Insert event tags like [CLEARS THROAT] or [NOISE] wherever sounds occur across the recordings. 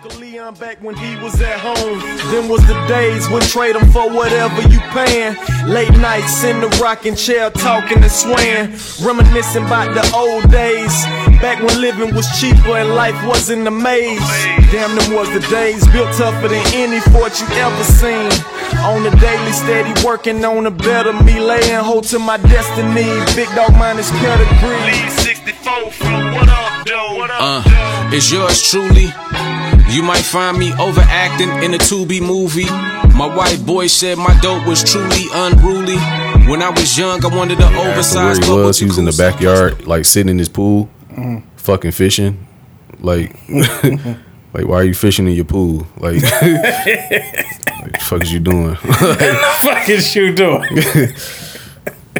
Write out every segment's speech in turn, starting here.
Uncle Leon back when he was at home. Them was the days when trade him for whatever you paying. Late nights in the rocking chair, talking and swaying. Reminiscing about the old days. Back when living was cheaper and life wasn't a maze. Damn, them was the days built tougher than any fort you ever seen. On the daily, steady working on a better me, laying hold to my destiny. Big dog minus pedigree. Lead 64 from what up, though? What up, Uh, it's yours truly. You might find me overacting in a Tubi movie. My white boy said my dope was truly unruly. When I was young, I wanted to Asked him where he was. He was in the backyard, like sitting in his pool, mm-hmm. fucking fishing. Like, [LAUGHS] like why are you fishing in your pool? Like, [LAUGHS] like the fuck is you doing? [LAUGHS] fuck is you doing?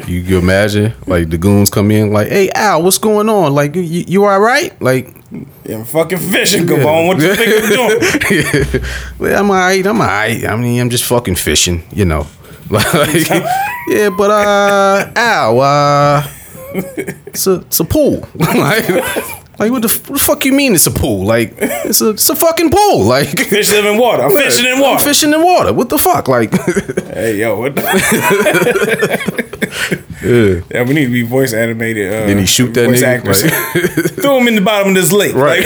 you can imagine, like the goons come in, like, hey Al, what's going on? Like, you, you all right? Like, Yeah, fucking fishing. Come on, what you think I'm [LAUGHS] doing? yeah, well, I'm alright. I'm alright. I mean, I'm just fucking fishing, you know. [LAUGHS] Like, yeah, but uh, Al, uh, [LAUGHS] it's a it's a pool. like, like what the, what the fuck you mean it's a pool? Like, it's a it's a fucking pool. Like, [LAUGHS] Fish live in water. I'm fishing in I'm water. fishing in water. What the fuck? Like, [LAUGHS] Hey yo, what? The [LAUGHS] yeah. yeah, we need to be voice animated. Uh, Then he shoot that voice nigga. actors. Like- Throw him in the bottom of this lake. Right.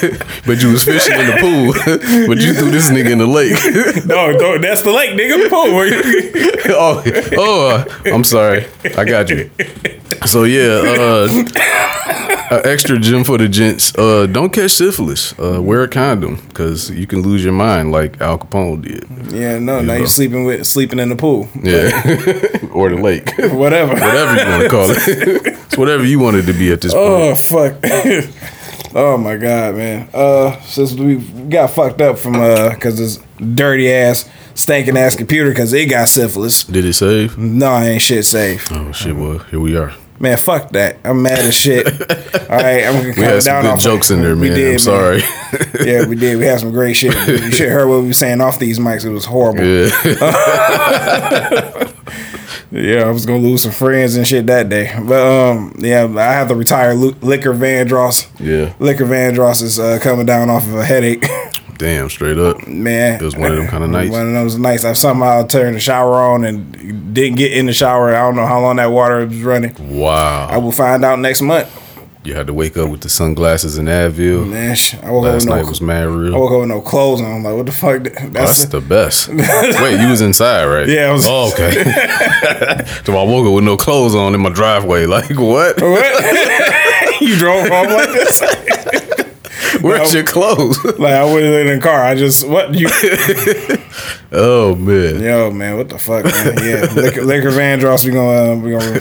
[LAUGHS] but you was fishing in the pool, [LAUGHS] but you threw this nigga in the lake. [LAUGHS] No, no, that's the lake, nigga. The Pool. oh, oh, uh, I'm sorry. I got you. So yeah, uh, uh, extra gym for the gents. Uh, don't catch syphilis. Uh, wear a condom because you can lose your mind like Al Capone did. yeah, no, now you're sleeping with sleeping in the pool. Yeah, or the lake, Whatever. whatever you want to call it. it's whatever you wanted to be at this point. Oh fuck. Oh my god, man. Uh since we got fucked up from uh cause this dirty ass, stinking ass computer cause it got syphilis. Did it save? No, I ain't shit safe. Oh shit! Well, here we are. Man, fuck that. I'm mad as shit. [LAUGHS] All right, I'm gonna We had it some good jokes in there, We man. did, I'm sorry. [LAUGHS] yeah, we did. We had some great shit. You should have heard what we were saying off these mics. It was horrible. Yeah. [LAUGHS] Yeah, I was gonna lose some friends and shit that day. But um, yeah, I have to retire Lu- Liquor Vandross. Yeah. Liquor Vandross is uh, coming down off of a headache. [LAUGHS] Damn, straight up. Man, It was one of them kinda nights. One of those nights. I somehow turned the shower on and didn't get in the shower. I don't know how long that water was running. Wow. I will find out next month. You had to wake up with the sunglasses and Advil. Man, I woke up Last with no, night was mad real. I woke up with no clothes on. I'm like, what the fuck? That's, oh, That's the best. [LAUGHS] Wait, you was inside, right? Yeah, I was- Oh, okay. [LAUGHS] so I woke up with no clothes on in my driveway. [LAUGHS] Like what? what? you drove home like this? Where's your clothes? like I wasn't in the car. I just what you? [LAUGHS] oh man. Yo, man, what the fuck, man? Yeah, liquor, liquor Vandross. We gonna uh, we gonna.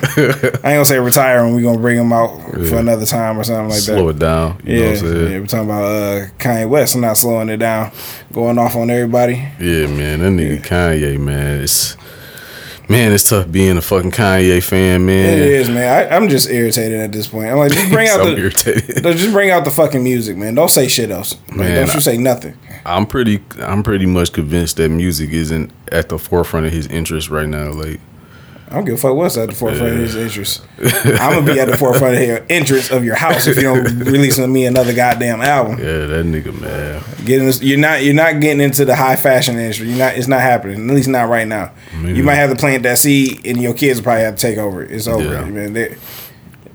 I ain't gonna say retire him. We gonna bring him out for another time or something like Slow that. Slow it down. You know Yeah, what I'm saying? yeah, we're talking about uh, Kanye West. I'm not slowing it down, going off on everybody. Yeah, man, that nigga Kanye, man, it's man, it's tough being a fucking Kanye fan, man. It is, man. I, I'm just irritated at this point. I'm like, just bring [LAUGHS] out the, irritated. just bring out the fucking music, man. Don't say shit else. Like, don't you say nothing. I'm pretty, I'm pretty much convinced that music isn't at the forefront of his interest right now. Like, I don't give a fuck what's at the forefront of his interest. I'm gonna be at the forefront of your interest of your house if you don't [LAUGHS] release me another goddamn album. yeah, that nigga, man. Getting this, you're not you're not getting into the high fashion industry. You're not. It's not happening. At least not right now. Maybe. You might have to plant that seed, and your kids will probably have to take over. It's over, Yeah. man. They,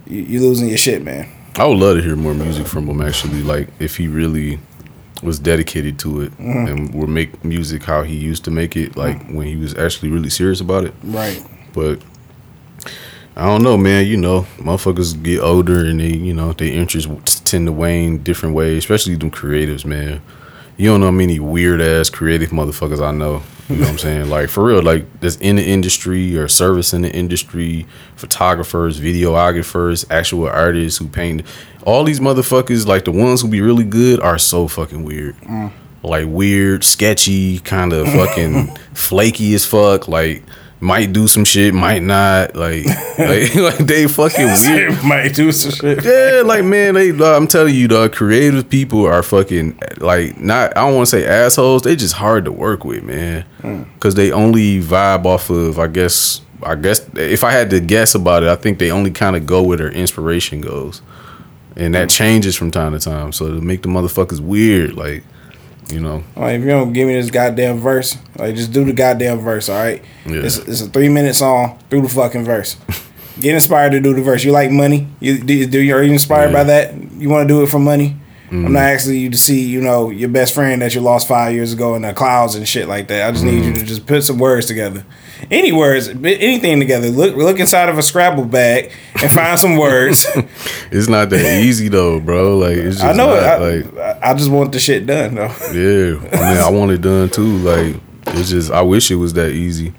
you're losing your shit, man. I would love to hear more music from him. Actually, like if he really was dedicated to it Mm-hmm. and would make music how he used to make it, like when he was actually really serious about it. Right. But I don't know, man. You know, motherfuckers get older and they, you know, their interests tend to wane different ways, especially them creatives, man. You don't know how many weird ass creative motherfuckers I know. You know what I'm saying? Like for real, like that's in the industry or service in the industry, photographers, videographers, actual artists who paint. All these motherfuckers, like the ones who be really good, are so fucking weird. Mm. Like weird, sketchy, kind of [LAUGHS] fucking flaky as fuck. Like might do some shit, might not. Like, [LAUGHS] like, [LAUGHS] like they fucking [LAUGHS] weird. Might do some shit. Yeah, like man, they. Uh, I'm telling you, the creative people are fucking like not. I don't want to say assholes. They just hard to work with, man. Because they only vibe off of. I guess. I guess if I had to guess about it, I think they only kind of go where their inspiration goes. and that changes from time to time. So to make the motherfuckers weird, like you know, Like, if you don't give me this goddamn verse, like just do the goddamn verse, all right? Yeah. It's, it's a three minute song. Do the fucking verse. [LAUGHS] Get inspired to do the verse. You like money? You do? do you, are you inspired by that? You want to do it for money? I'm Mm-hmm. not asking you to see, you know, your best friend that you lost five years ago in the clouds and shit like that. I just need you to just put some words together. Any words, anything together. Look, look inside of a Scrabble bag and find some words. [LAUGHS] it's not that easy though, bro. Like it's just I know it. not, I, like I just want the shit done though. Yeah, I mean, I want it done too. Like, it's just, I wish it was that easy.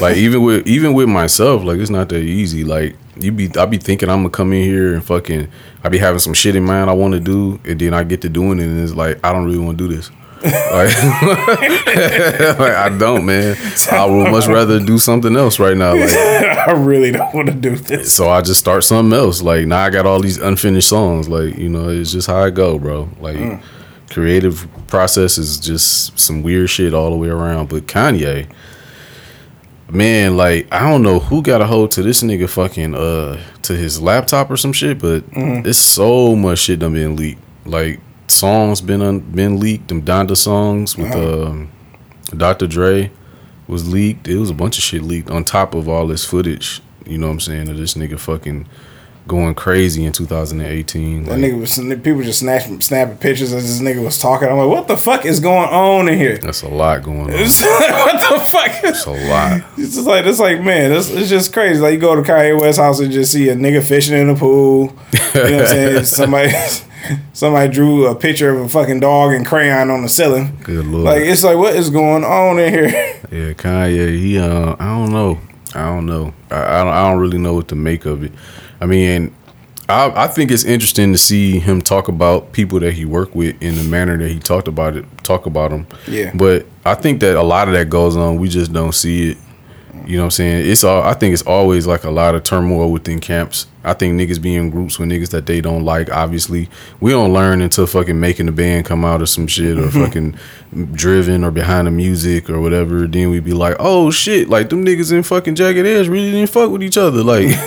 Like, even with even with myself, like, it's not that easy. Like, you be, I be thinking I'm gonna come in here and fucking, I be having some shit in mind I want to do, and then I get to doing it, and it's like, I don't really want to do this. [LAUGHS] Like, [LAUGHS] like, I don't, man. I would much rather do something else right now. Like, [LAUGHS] I really don't want to do this. so I just start something else. Like now I got all these unfinished songs. Like you know, it's just how I go, bro. Like Mm. creative process is just some weird shit all the way around. But Kanye, man, like I don't know who got a hold to this nigga fucking uh to his laptop or some shit, but Mm-hmm. it's so much shit done been leaked. Like songs been un- been leaked. Them Donda songs with Uh-huh. um, Dr. Dre was leaked. It was a bunch of shit leaked on top of all this footage. You know what I'm saying? Of this nigga fucking going crazy in 2018. That Like, nigga was people just snapping snapping pictures as this nigga was talking. I'm like, what the fuck is going on in here? that's a lot going on. [LAUGHS] What the fuck? It's a lot. It's just like it's like man, it's, it's just crazy. Like you go to Kanye West's house and just see a nigga fishing in the pool. You know what I'm saying? [LAUGHS] Somebody somebody drew a picture of a fucking dog and crayon on the ceiling. Good lord. Like it's like what is going on in here? [LAUGHS] Yeah, Kanye. He, uh, I don't know. I don't know. I, I don't. I don't really know what to make of it. I mean, I, I think it's interesting to see him talk about people that he worked with in the manner that he talked about it. Talk about them. Yeah. But I think that a lot of that goes on. We just don't see it. You know what I'm saying? It's all. I think it's always like a lot of turmoil within camps. I think niggas be in groups with niggas that they don't like. Obviously, we don't learn until fucking making the band come out or some shit or [LAUGHS] fucking driven or behind the music or whatever. Then we be like, oh shit, like them niggas in fucking Jagged Edge really didn't fuck with each other. Like, [LAUGHS] [LAUGHS]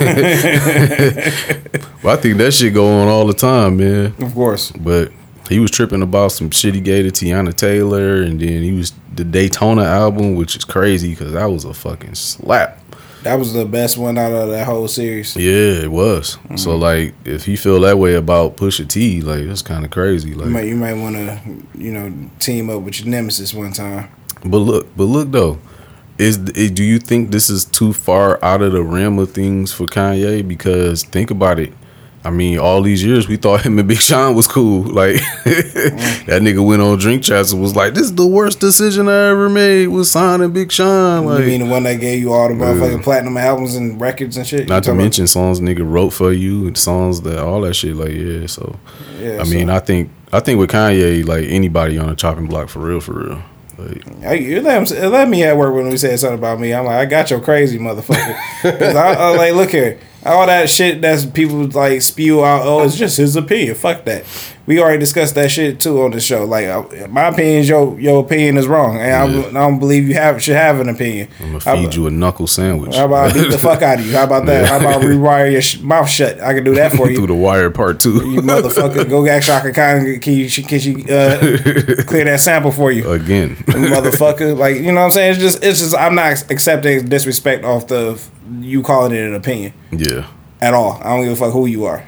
well, I think that shit go on all the time, man. Of course. But he was tripping about some shit he gave to Teyana Taylor, and then he was the Daytona album, which is crazy because that was a fucking slap. That was the best one out of that whole series. Yeah, it was. Mm-hmm. So like, if he feel that way about Pusha T, like that's kind of crazy. You Like, might you might want to you know team up with your nemesis one time. but look, but look though, is, is do you think this is too far out of the realm of things for Kanye? Because think about it. I mean, all these years we thought [LAUGHS] him and Big Sean was cool. Like [LAUGHS] that nigga went on Drink Champs and was like, "This is the worst decision I ever made was signing Big Sean." Like, you mean the one that gave you all the motherfucking platinum albums and records and shit? Not to mention songs nigga wrote for you and songs that all that shit. Like yeah, so yeah, I mean, I think I think with Kanye, like anybody on a chopping block for real, for real. Like you let, him, let me at work when we said something about me. I'm like, I got your crazy motherfucker. [LAUGHS] I, I like, look here, all that shit that's people like spew out. Oh, it's just his opinion. Fuck that. We already discussed that shit too on the show. Like, uh, my opinion is your your opinion is wrong, and I, Yeah. I don't believe you have should have an opinion. I'm gonna feed you a knuckle sandwich. How about I beat the fuck out of you? How about that? [LAUGHS] How about rewire your sh- mouth shut? I can do that for [LAUGHS] you. through the wire part two You motherfucker, go get Chaka Khan. Can you, can she uh, [LAUGHS] clear that sample for you? again. motherfucker. Like you know what I'm saying? It's just it's just I'm not accepting disrespect off the you calling it an opinion yeah, at all. I don't give a fuck who you are.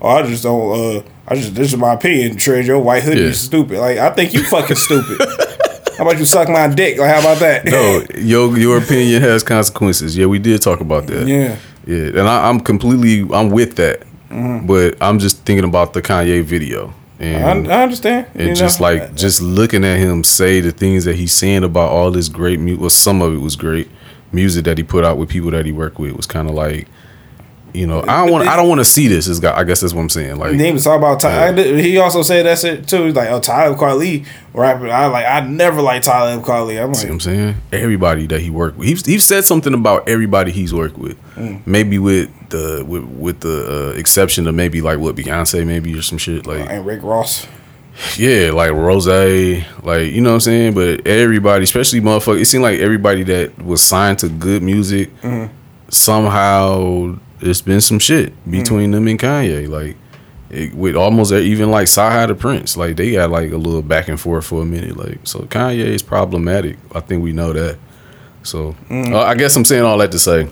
Oh, I just don't. Uh, I just this is my opinion. Tread your white hoodie Yeah. is stupid. Like I think you fucking stupid. [LAUGHS] How about you suck my dick? Like how about that? no, [LAUGHS] your your opinion has consequences. Yeah, we did talk about that. Yeah. yeah, and I, I'm completely I'm with that, but I'm just thinking about the Kanye video. And I, I understand. and just know? like just looking at him say the things that he's saying about all this great music well some of it was great music that he put out with people that he worked with was kind of like you know i don't want i don't want to see this is i guess that's what i'm saying like he was talking about Ty- I did- He also said that's it too. He's like, oh, Talib Kweli rapper. I like. I never liked Talib Kweli. I'm See what I'm saying? Everybody that he worked with. He's, he's said something about everybody he's worked with. Mm. Maybe with the with, with the uh, exception of maybe like what Beyonce maybe or some shit like and Rick Ross. yeah, like Rose, like you know what I'm saying. But everybody, especially motherfucker, it seemed like everybody that was signed to good music Mm-hmm. somehow there's been some shit between them and Kanye. Like it, with almost even like CyHi the Prynce, like they got like a little back and forth for a minute. Like so, Kanye is problematic. I think we know that. So Mm. uh, I guess I'm saying all that to say,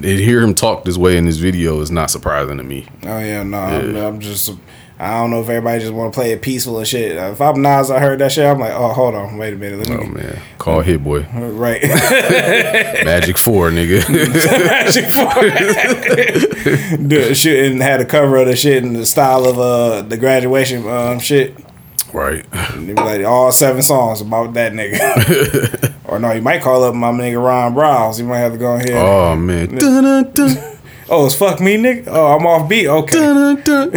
to hear him talk this way in this video is not surprising to me. Oh yeah, no, I'm, I'm just. I don't know if everybody just want to play it peaceful and shit. If I'm Nas, I heard that shit. I'm like, oh, hold on, wait a minute, let Oh man, call Hit Boy, [LAUGHS] Right, [LAUGHS] Magic Four, nigga. Magic Four. [LAUGHS] Do shit and had a cover of the shit in the style of uh the graduation um shit. right. Be like all seven songs about that nigga. or no, you might call up my nigga Ron Browz. You might have to go ahead. Oh man. Dun, dun, it's fuck me, nigga. Oh, I'm off beat. Okay, dun, dun. [LAUGHS]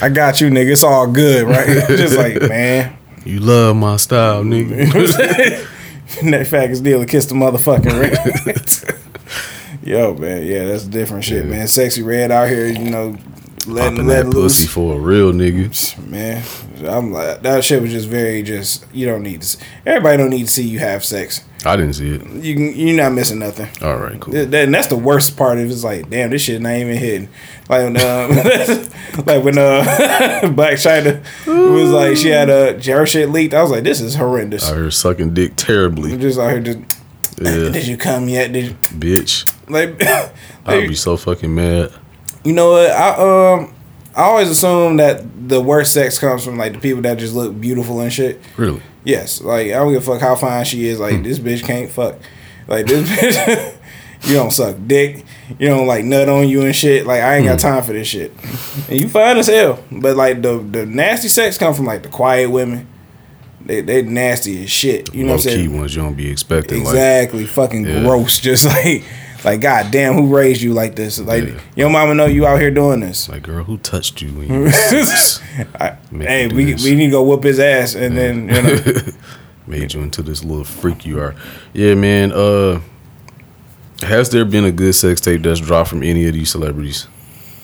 I got you, nigga. It's all good, right? [LAUGHS] Just like man. You love my style, nigga. [LAUGHS] That faggots deal to kiss the motherfucking red. Yo, man, yeah, that's different shit, man. Sexyy Red out here, you know, letting Popping letting that pussy for a real nigga. man. I'm like that shit was just very just. You don't need to. See, everybody don't need to see you have sex. I didn't see it. You can, you're not missing nothing. All right, cool. That- and that's the worst part of it. It's like, damn, this shit not even hitting. Like when, um, [LAUGHS] like when uh, [LAUGHS] Blac Chyna was like, she had a her shit leaked. I was like, this is horrendous. Out here sucking dick terribly. I'm just out here just. Yeah, Did you come yet? Did you, bitch. like? [LAUGHS] I'd be so fucking mad. You know what? I um I always assume that the worst sex comes from like the people that just look beautiful and shit. Really? Yes, like I don't give a fuck how fine she is. Hmm. Like this bitch can't fuck. Like this [LAUGHS] bitch, you don't suck dick. You don't like nut on you and shit. Like I ain't Hmm. got time for this shit. And you fine as hell, but like the the nasty sex come from like the quiet women. They they nasty as shit. You know what I'm key saying? ones you don't be expecting. Like, Exactly. Fucking Yeah. gross. [LAUGHS] Just like like god damn, who raised you like this? Like Yeah. your mama know you out here doing this. like, girl, who touched you? When you? [LAUGHS] I- hey, we, this. we need to go whoop his ass, and then you know, [LAUGHS] Made you into this little freak you are. Yeah, man. Uh, has there been a good sex tape that's dropped from any of these celebrities?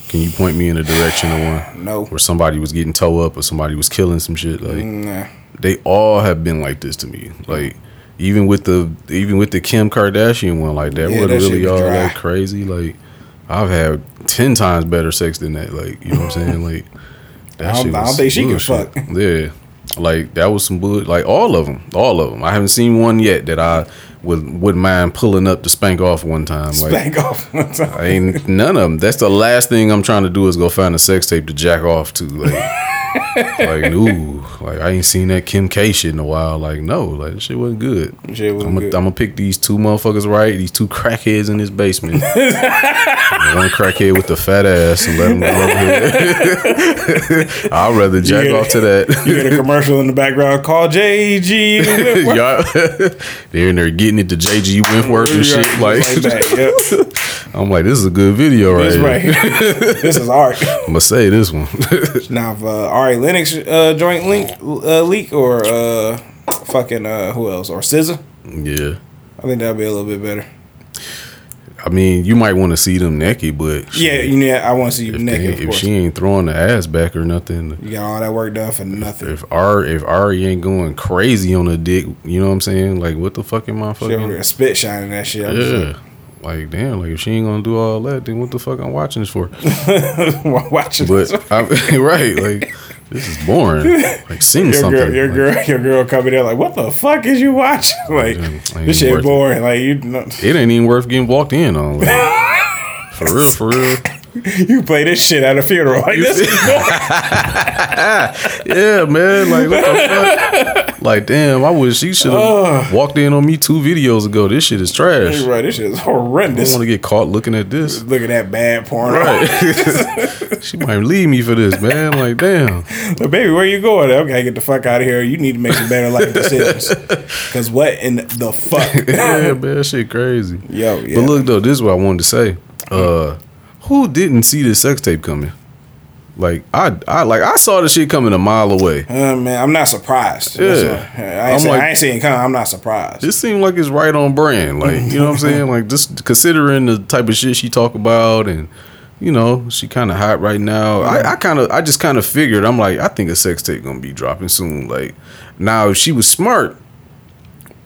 Can you point me in a direction of one no, where somebody was getting toe up or somebody was killing some shit? Like, nah. they all have been like this to me. Like even with the even with the Kim Kardashian one, like that Yeah, wasn't really all dry. that crazy. Like I've had ten times better sex than that. Like you know what I'm saying? [LAUGHS] Like that I don't- I don't think she can fuck. [LAUGHS] Yeah, like that was some bull. Like all of them, all of them. I haven't seen one yet that I would wouldn't mind pulling up to spank off one time. Like Spank off one time. I ain't none of them. That's the last thing I'm trying to do is go find a sex tape to jack off to. Like, [LAUGHS] like ooh, like I ain't seen that Kim K shit in a while. Like no, like shit wasn't good. Shit wasn't I'm good. gonna pick these two motherfuckers right. These two crackheads in this basement. [LAUGHS] One crackhead with the fat ass and let them go ahead. [LAUGHS] I'd rather jack Yeah. off to that. You get a commercial in the background. Call JG. [LAUGHS] They're in there getting it to JG Wentworth and shit. Like, that. Yep. I'm like, this is a good video right here. right. this is art. I'm gonna say this one. Now, uh, Ari Lennox uh, joint link uh, leak or uh, fucking uh, who else or SZA, yeah. I think that'd be a little bit better. I mean, you might want to see them naked, but Yeah, you know, I want to see you naked. they- if she ain't throwing the ass back or nothing, you got all that work done for nothing. if Ari if Ari ain't going crazy on the dick, you know what I'm saying? Like, what the fucking She over motherfucker? there spit shining that shit. Yeah. Like, damn, like if she ain't gonna do all that, then what the fuck I'm watching this for? [LAUGHS] watching But this. I, [LAUGHS] right, like this is boring. [LAUGHS] Like, sing Your something. girl, your Like, girl, your girl coming there like, what the fuck is you watching? [LAUGHS] Like, this shit worth it. boring. Like, you know, It ain't even worth getting walked in on. Like, [LAUGHS] for real, for real. You play this shit at a funeral. Like, this is [LAUGHS] [LAUGHS] Yeah, man. Like what the fuck? Like damn, I wish she should have walked in on me two videos ago. This shit is trash. I right. This shit is don't want to get caught looking at this. Look at that bad porn. Right. [LAUGHS] she might leave me for this, man. Like damn. But baby, where you going? I gotta get the fuck out of here. You need to make some better life decisions. Cause what in the fuck? Yeah, man, shit crazy. Yo, yeah. But look though, this is what I wanted to say. Uh who didn't see this sex tape coming? Like I I like I saw the shit coming a mile away. Uh, man, I'm not surprised. Yeah. what- I ain't, saying, like- I ain't it come. I'm not surprised. This seemed like it's right on brand. Like, you know what I'm saying? Like just considering the type of shit she talk about and you know, she kinda hot right now. I, I kinda I just kinda figured, I'm like, I think a sex tape gonna be dropping soon. Like now if she was smart,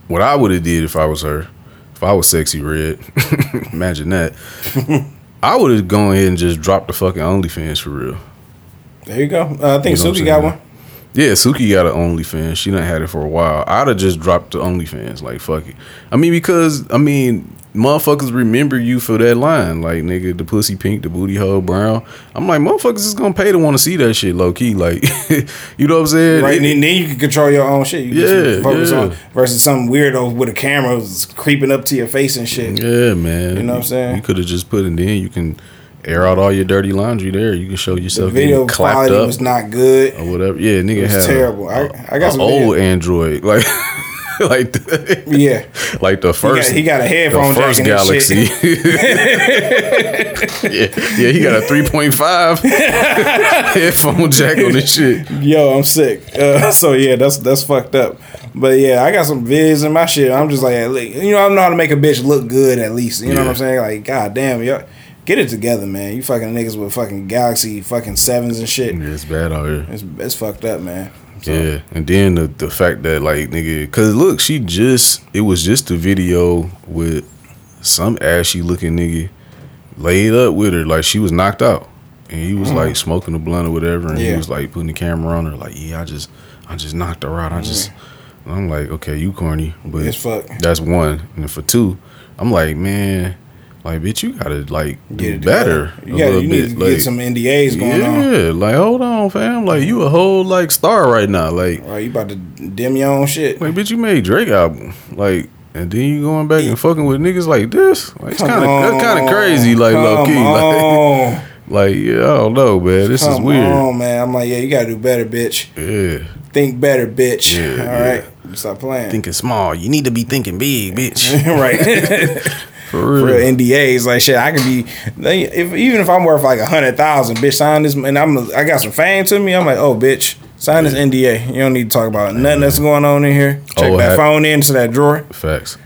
what I would have did if I was her, if I was Sexyy Red, [LAUGHS] imagine that. [LAUGHS] I would have gone ahead and just dropped the fucking OnlyFans for real. There you go. Uh, I think You know Suki got one. Yeah, Suki got an OnlyFans. She done had it for a while. I'd have just dropped the OnlyFans. Like fuck it. I mean, because I mean, motherfuckers remember you for that line. Like nigga, the pussy pink, the booty hole brown. I'm like, motherfuckers is gonna pay to want to see that shit low key. Like, [LAUGHS] you know what I'm saying? Right, It- and then, you can control your own shit. You Yeah, focus yeah. on versus some weirdo with a camera creeping up to your face and shit. Yeah, man. You know what I'm saying? You could have just put it in. You can air out all your dirty laundry there. You can show The yourself video quality was not good. or whatever. Yeah, nigga It was terrible. I- a- I got a some old. Android [LAUGHS] like [LAUGHS] like the, Yeah, [LAUGHS] like the first. he got a headphone the first jack Galaxy. [LAUGHS] yeah, yeah, he got a three point five headphone jack on this shit. yo, I'm sick. Uh, so yeah, that's that's fucked up. But yeah, I got some vids in my shit. I'm just like, you know, I know how to make a bitch look good at least. You know what I'm saying? Like, god damn, yo, get it together, man. You fucking niggas with fucking Galaxy fucking sevens and shit. Yeah, it's bad out here. It's it's fucked up, man. So, Yeah, and then the the fact that like nigga, cause look, she just it was just a video with some ashy looking nigga laid up with her, like she was knocked out, and he was like smoking a blunt or whatever, and he Mm. Was like putting the camera on her, like yeah, I just I just knocked her out, I just. I'm like, okay, you corny, but that's one. And for two, I'm like, man, like, bitch, you gotta like do better You, a gotta, little you bit. need to like, get some NDAs going yeah, on. Yeah, like hold on, fam. Like you a whole like star right now. Like Right, you about to dim your own shit. like bitch, you made Drake album. Like and then you going back and fucking with niggas like this. Like it's Come kind of that's kind of crazy. Like low key. Come Like [LAUGHS] like yeah, I don't know, man. This is weird. on, man. I'm like, yeah, you gotta do better, bitch. Yeah, Think better, bitch. Yeah, All yeah. right, stop playing. thinking small. You need to be thinking big, bitch. [LAUGHS] right. [LAUGHS] For real. Real NDAs, like shit. I could be, if even if I'm worth like a hundred thousand, bitch, sign this, and I'm, I got some fame to me. I'm like, oh, bitch, sign this NDA. You don't need to talk about nothing that's going on in here. Check Oh, that ha- phone into that drawer. Facts.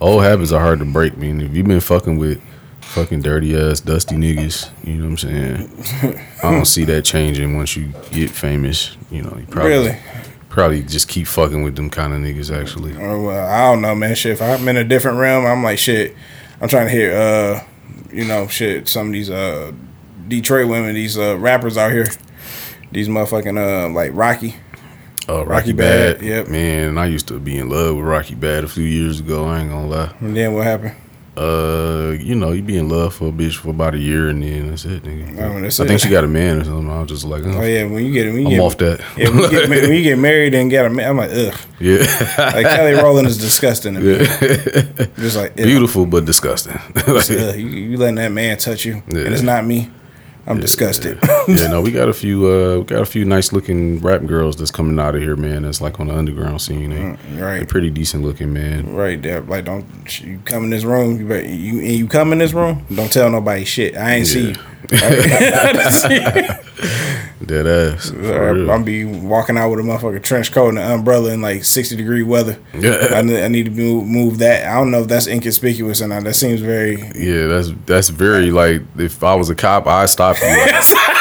Old habits are hard to break, man. If you've been fucking with fucking dirty ass, dusty niggas, you know what I'm saying? [LAUGHS] I don't see that changing once you get famous. You know, you probably Really? probably just keep fucking with them kind of niggas actually. Or, well, I don't know, man. Shit, if I'm in a different realm, I'm like, shit. I'm trying to hear, uh, you know, shit. Some of these uh, Detroit women, these uh, rappers out here, these motherfucking uh, like Rocky. Uh, Rocky, Rocky Bad, Bad, yep. Man, I used to be in love with Rocky Bad a few years ago. I ain't gonna lie. And then what happened? Uh, you know, you be in love for a bitch for about a year and then that's it, nigga. Oh, that's I it. think she got a man or something. I was just like, Oh oh, yeah, when you get when you I'm get off that. Yeah, when you, get, when you get [LAUGHS] married and get a man, I'm like, ugh. yeah, Like Kelly Rowland is disgusting to me. Just like [LAUGHS] ugh. beautiful but disgusting. [LAUGHS] Like, you, you letting that man touch you, Yeah. and it's not me. I'm disgusted. [LAUGHS] yeah, no, we got a few, uh, we got a few nice looking rap girls that's coming out of here, man. That's like on the underground scene. They, Mm, they're right, pretty decent looking, man. right there. Like, don't you come in this room? You better, you and you come in this room. Don't tell nobody shit. I ain't see you. [LAUGHS] Dead ass. For uh, real. I'm be walking out with a motherfucking trench coat and an umbrella in like 60 degree weather. Yeah. I, I need to move, move that. I don't know if that's inconspicuous or not. That seems very. Yeah, that's that's very like if I was a cop, I'd stop you. [LAUGHS]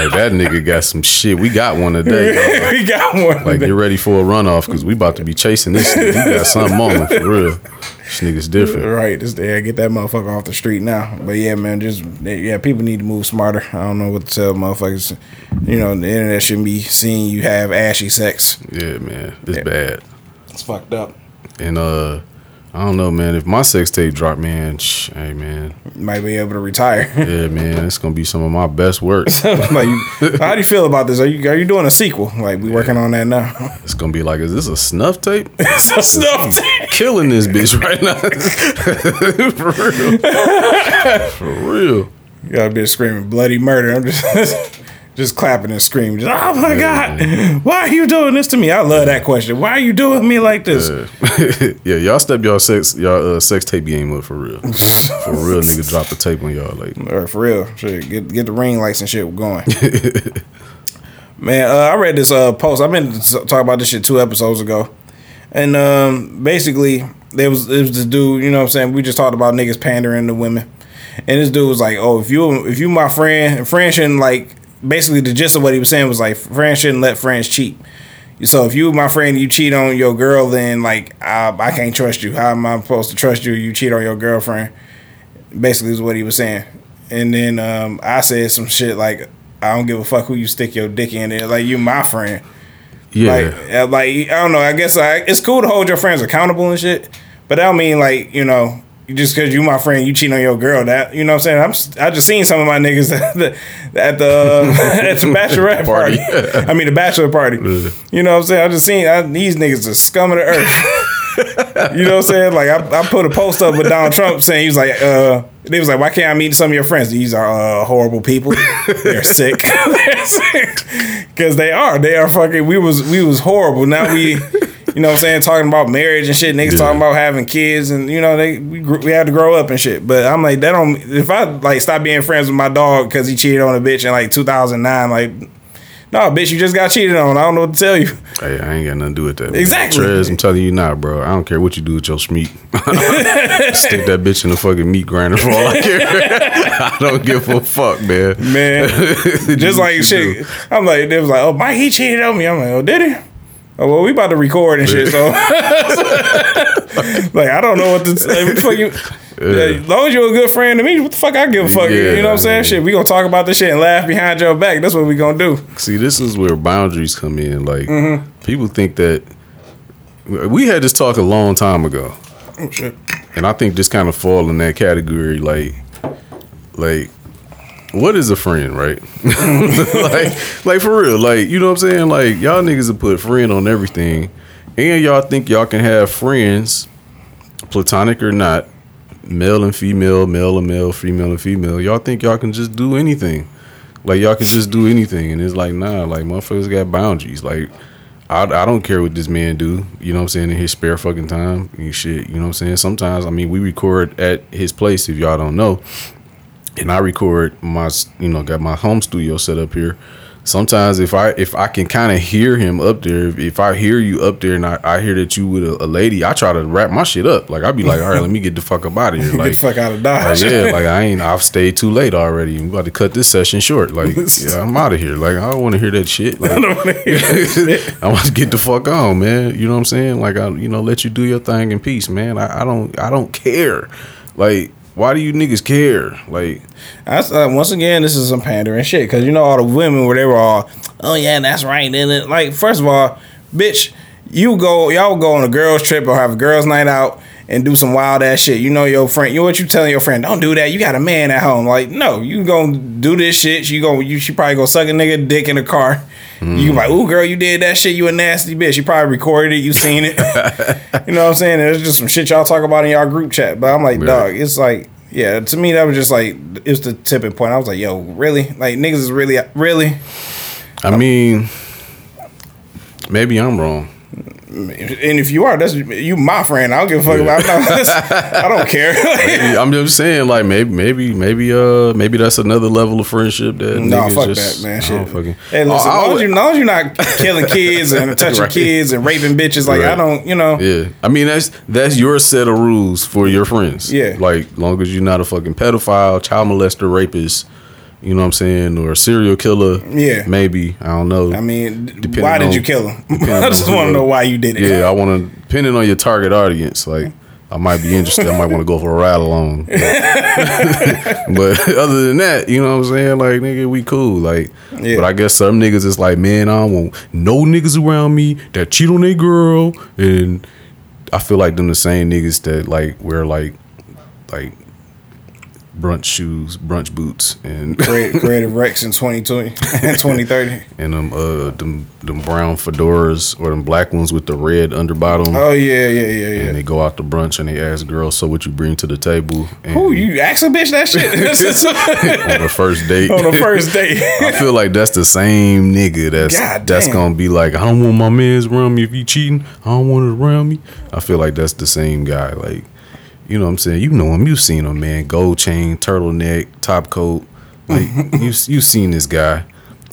Like, that nigga got some shit. We got one today. [LAUGHS] we got one. Like get ready for a runoff because we about to be chasing this. Nigga. He got something on him, for real. This nigga's different. Right, this yeah, get that motherfucker off the street now. But yeah, man, just yeah, people need to move smarter. I don't know what to tell motherfuckers. You know, the internet shouldn't be seeing you have ashy sex. Yeah, man, it's Yeah. bad. It's fucked up. And uh, I don't know, man. If my sex tape drop, man, shh, hey, man, Might be able to retire. [LAUGHS] yeah, man, it's gonna be some of my best work. [LAUGHS] like, how do you feel about this? Are you are you doing a sequel? Like, we working on that now. [LAUGHS] It's gonna be like, is this a snuff tape? it's a snuff tape. Killing this bitch right now. For real. For real. You gotta be screaming bloody murder. I'm just just clapping and screaming. Just, oh my god, why are you doing this to me? I love that question. Why are you doing me like this? Yeah. [LAUGHS] yeah, y'all step y'all sex y'all uh, sex tape game up for real. For real, nigga, drop the tape on y'all like. Or for real, shit, get get the ring lights and shit going. [LAUGHS] Man, uh, I read this uh, post. I've been talking about this shit two episodes ago, and um, basically there was it was this dude. You know what I'm saying? We just talked about niggas pandering to women, and this dude was like, "Oh, if you if you my friend, and friend shouldn't like." Basically, the gist of what he was saying was like, friends shouldn't let friends cheat. So if you my friend, you cheat on your girl, then like I, I can't trust you. How am I supposed to trust you? You cheat on your girlfriend. Basically, is what he was saying. and then um, I said some shit like, "I don't give a fuck who you stick your dick in." There, like you my friend. Yeah. Like, uh, like I don't know. I guess I, it's cool to hold your friends accountable and shit, but I don't mean like you know. Just because you my friend, you cheat on your girl. That you know what I'm saying. I'm I just seen some of my niggas [LAUGHS] at the at the, [LAUGHS] at the [LAUGHS] bachelorette party. Party. I mean the bachelor party. You know what I'm saying. I just seen I, these niggas are scum of the earth. you know what I'm saying? Like I, I put a post up with Donald Trump saying he was like, uh, they was like, why can't I meet some of your friends? These are uh, horrible people. They're sick. They're sick because they are. They are fucking. We was we was horrible. Now we. You know what I'm saying? Talking about marriage and shit. Niggas Yeah. talking about having kids and you know they we, grew, we had to grow up and shit. But I'm like that don't. If I like stop being friends with my dog because he cheated on a bitch in like 2009, like no, bitch, you just got cheated on. I don't know what to tell you. Hey, I ain't got nothing to do with that. Exactly. Trez, I'm telling you now, bro. I don't care what you do with your meat. [LAUGHS] Stick that bitch in the fucking meat grinder for all I care. [LAUGHS] I don't give a fuck, man. man. [LAUGHS] Just like shit. do. I'm like, they was like, oh, Mike, he cheated on me. I'm like, oh, did he? Oh, well, we about to record and shit, so [LAUGHS] like, I don't know what to the fuck you? As long as you're a good friend to me, what the fuck I give a fuck? Yeah, you know what I'm saying? Mean- Shit, we gonna talk about this shit and laugh behind your back. That's what we gonna do. See, this is where boundaries come in. Like Mm-hmm. people think that we had this talk a long time ago, Oh shit. and I think this kind of fall in that category. Like, like what is a friend, right? [LAUGHS] like, like for real, like you know what I'm saying? Like y'all niggas have put friend on everything, and y'all think y'all can have friends, platonic or not, male and female, male and male, female and female. Y'all think y'all can just do anything, like y'all can just do anything, and it's like nah, like motherfuckers got boundaries, like. I, I don't care what this man do, you know what I'm saying, in his spare fucking time and shit, you know what I'm saying? Sometimes, I mean, we record at his place if y'all don't know and I record my you know got my home studio set up here. Sometimes if I if I can kind of hear him up there, if, if I hear you up there and I, I hear that you with a, a lady, I try to wrap my shit up. Like I'd be like, all right, let me get the fuck up out of here. [LAUGHS] Get Like, the fuck out of like, Dodge. yeah, [LAUGHS] like I ain't I've stayed too late already. I'm about to cut this session short. Like [LAUGHS] yeah, I'm out of here. Like I don't want to hear that shit. Like, I don't wanna hear that. I want to get the fuck on, man. You know what I'm saying? Like I, you know, let you do your thing in peace, man. I, I don't, I don't care. Like, why do you niggas care? Like, That's, uh, once again, this is some pandering shit because you know all the women where they were all, oh yeah, that's right. Then like, first of all, bitch, you go, y'all go on a girls trip or have a girls night out and do some wild ass shit. You know your friend, you know what you telling your friend? Don't do that. You got a man at home. Like, no, you gonna do this shit. You go, you she probably gonna suck a nigga dick in the car. You mm. like, ooh, girl, you did that shit. You a nasty bitch. You probably recorded it. You seen it. [LAUGHS] you know what I'm saying? There's just some shit y'all talk about in y'all group chat. But I'm like, Yeah. dog, it's like, yeah, to me that was just like it's the tipping point. I was like, yo, really? Like niggas is really really I mean, maybe I'm wrong. And if you are, that's you my friend. I don't give a fuck about [LAUGHS] I don't care. [LAUGHS] I'm just saying, like, maybe, maybe, maybe, uh, maybe that's another level of friendship that. No, fuck just, that, man. Shit. fucking. Hey, listen, I- as, long as, you, long as you're not killing [LAUGHS] kids and touching Right. kids and raping bitches, like I don't, you know. Yeah, I mean that's that's your set of rules for your friends. Yeah. like long as you're not a fucking pedophile, child molester, rapist, you know what I'm saying, or a serial killer. Yeah. maybe I don't know. I mean, Depending why did on- you kill him? [LAUGHS] I just want to know why you did it. yeah, I want to depending on your target audience. Like I might be interested. I might want to go for a ride along. [LAUGHS] [LAUGHS] but other than that, you know what I'm saying? Like nigga, we cool. Like, Yeah. but I guess some niggas is like, man, I don't want no niggas around me that cheat on their girl, and I feel like them the same niggas that like wear like like brunch shoes, brunch boots, and Creative, [LAUGHS] Creative Rex in 2020 [LAUGHS] and 2030. and them uh them them brown fedoras or them black ones with the red underbottom. Oh yeah, yeah, yeah, yeah. And they go out to brunch and they ask girls, "So what you bring to the table?" And Who you ask a bitch that shit [LAUGHS] on the first date? on the first date? I feel like that's the same nigga that's God that's damn. gonna be like, I don't want my man's around me if you cheating. I don't want it around me. I feel like that's the same guy. Like, you know what I'm saying? You know him. You've seen him, man. Gold chain, turtleneck, top coat. Like [LAUGHS] you you seen this guy.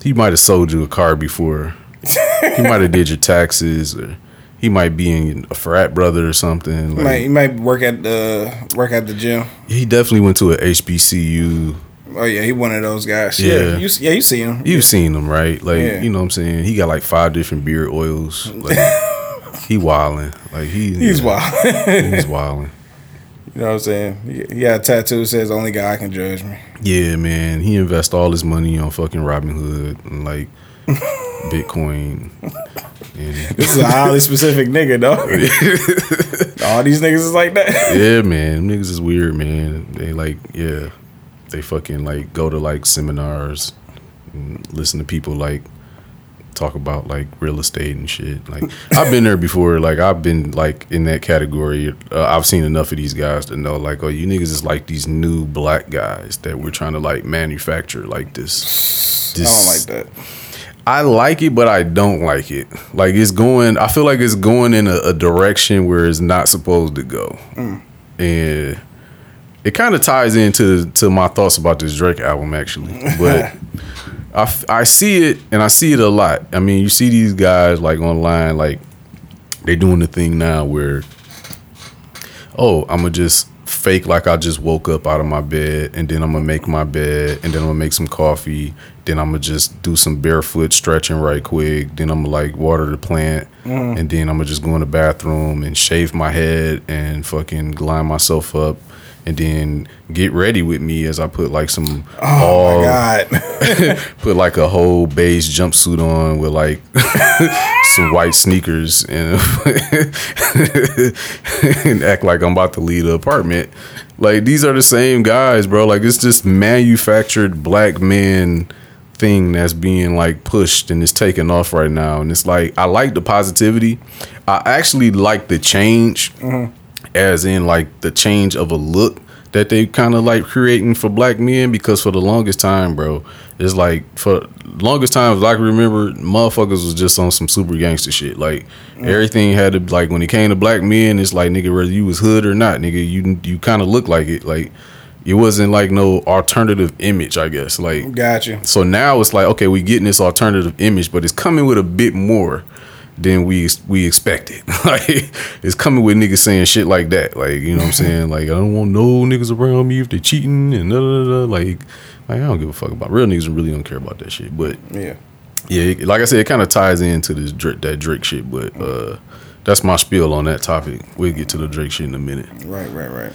He might have sold you a car before. he might have did your taxes or he might be in a frat brother or something. Like, might, you might work at the work at the gym. he definitely went to a HBCU. Oh yeah, he one of those guys. Yeah. Yeah, you yeah you see him. You've seen him, right? Like, Yeah. you know what I'm saying? He got like five different beard oils. Like, [LAUGHS] he wilding. Like, he He's yeah, wild. He's wilding. You know what I'm saying? Got a tattoo that says "Only God can judge me." Yeah, man. He invests all his money on fucking Robinhood and like [LAUGHS] Bitcoin. And [LAUGHS] This is a highly specific nigga, though. [LAUGHS] All these niggas is like that. yeah, man. Niggas is weird, man. They like, yeah. They fucking like go to like seminars and listen to people like talk about like real estate and shit. Like I've been there before. Like I've been like in that category. Uh, I've seen enough of these guys to know like, oh, you niggas is like these new black guys that we're trying to like manufacture like this. I don't like that. I like it, but I don't like it. Like it's going. I feel like it's going in a, a direction where it's not supposed to go, and it kind of ties into to my thoughts about this Drake album actually. [LAUGHS] But I, I see it and I see it a lot. I mean, you see these guys like online, like they're doing the thing now where, oh, I'm gonna just fake like I just woke up out of my bed, and then I'm gonna make my bed, and then I'm gonna make some coffee. Then I'm gonna just do some barefoot stretching right quick. Then I'm gonna like water the plant, mm. and then I'm gonna just go in the bathroom and shave my head and fucking line myself up. And then get ready with me as I put like some Oh all my god. [LAUGHS] put like a whole beige jumpsuit on with like [LAUGHS] some white sneakers and [LAUGHS] and act like I'm about to leave the apartment. Like these are the same guys, bro. Like it's just manufactured black men thing that's being like pushed and it's taking off right now. And it's like I like the positivity. I actually like the change mm-hmm. As in like the change of a look that they kind of like creating for black men because for the longest time, bro, it's like for longest times I can remember motherfuckers was just on some super gangster shit. Like mm. everything had to like when it came to black men, it's like nigga whether you was hood or not, nigga, you you kind of look like it. Like it wasn't like no alternative image, I guess. Like Gotcha. so now it's like, okay, we getting this alternative image, but it's coming with a bit more than we we expected. [LAUGHS] like it's coming with niggas saying shit like that. Like, you know what I'm saying? [LAUGHS] Like, I don't want no niggas around me if they cheating and da da da. da. Like, like I don't give a fuck about real niggas really don't care about that shit. But Yeah. yeah, it- like I said, it kind of ties into this Drake, that Drake shit. But uh that's my spiel on that topic. We'll get to the Drake shit in a minute. Right, right, right.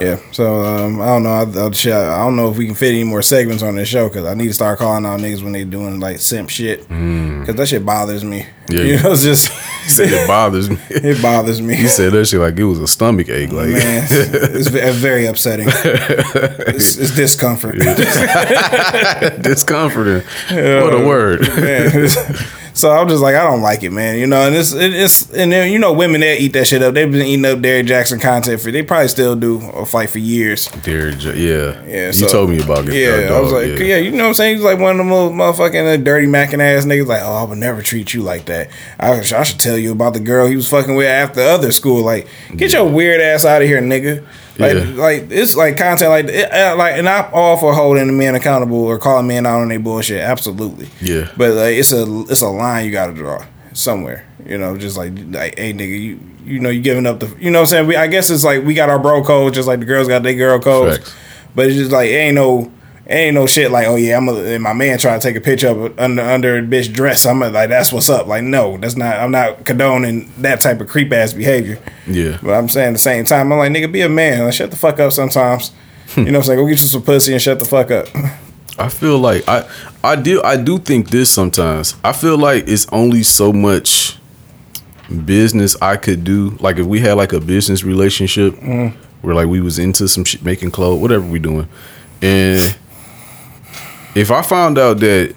Yeah. So um, I don't know. I, I don't know if we can fit any more segments on this show because I need to start calling out niggas when they doing like simp shit because that shit bothers me. Yeah. [LAUGHS] You know, it's just [LAUGHS] He said it bothers me. [LAUGHS] it bothers me. He said that shit like it was a stomach ache. Like Man, it's, ve- very upsetting. It's, it's discomfort. discomforting. What a word. Man, so I'm just like, I don't like it, man. You know, and it's it, it's and then you know, women they eat that shit up. They've been eating up Derrick Jaxn content for. They probably still do a fight for years. Derrick yeah. Yeah, you told me about it. Yeah, I was like, yeah. you know what I'm saying? He's like one of them little motherfucking uh, dirty macking ass niggas. Like, oh, I would never treat you like that. I, I should tell you about the girl he was fucking with after other school. Like, get your weird ass out of here, nigga. Like, Yeah. like it's like content like it, uh, like, and I'm all for holding the men accountable or calling men out on their bullshit. Absolutely. Yeah. But like, it's a it's a line you got to draw somewhere. You know, just like like, hey, nigga, you you know you giving up the you know what I'm saying. We, I guess it's like we got our bro code, just like the girls got their girl codes. Facts. But it's just like it ain't no it ain't no shit like oh yeah I'm a, and my man trying to take a picture of under under a bitch dress. I'm like that's what's up. Like no, that's not. I'm not condoning that type of creep ass behavior. Yeah. But I'm saying at the same time I'm like nigga be a man. Like, shut the fuck up sometimes. Hmm. you know what I'm saying? Go get you some pussy and shut the fuck up. [LAUGHS] I feel like I I do I do think this sometimes. I feel like it's only so much business I could do. Like if we had like a business relationship mm. where like we was into some shit making clothes, whatever we doing. And if I found out that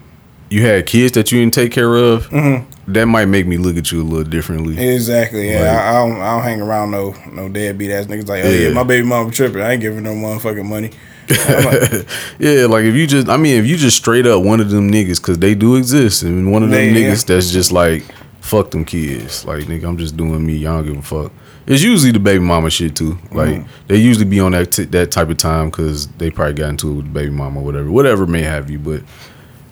you had kids that you didn't take care of, mm-hmm. that might make me look at you a little differently. Exactly. Yeah, Like- I, I don't. I don't hang around no no deadbeat ass niggas. Like, oh yeah, Yeah. my baby mama tripping. I ain't giving no motherfucking money. [LAUGHS] Yeah, like if you just, I mean, if you just straight up one of them niggas, because they do exist, and one of them yeah. niggas that's just like, fuck them kids. Like, nigga, I'm just doing me. Y'all don't give a fuck. It's usually the baby mama shit too. Like, Mm-hmm. they usually be on that t- that type of time because they probably got into it with the baby mama or whatever, whatever may have you. But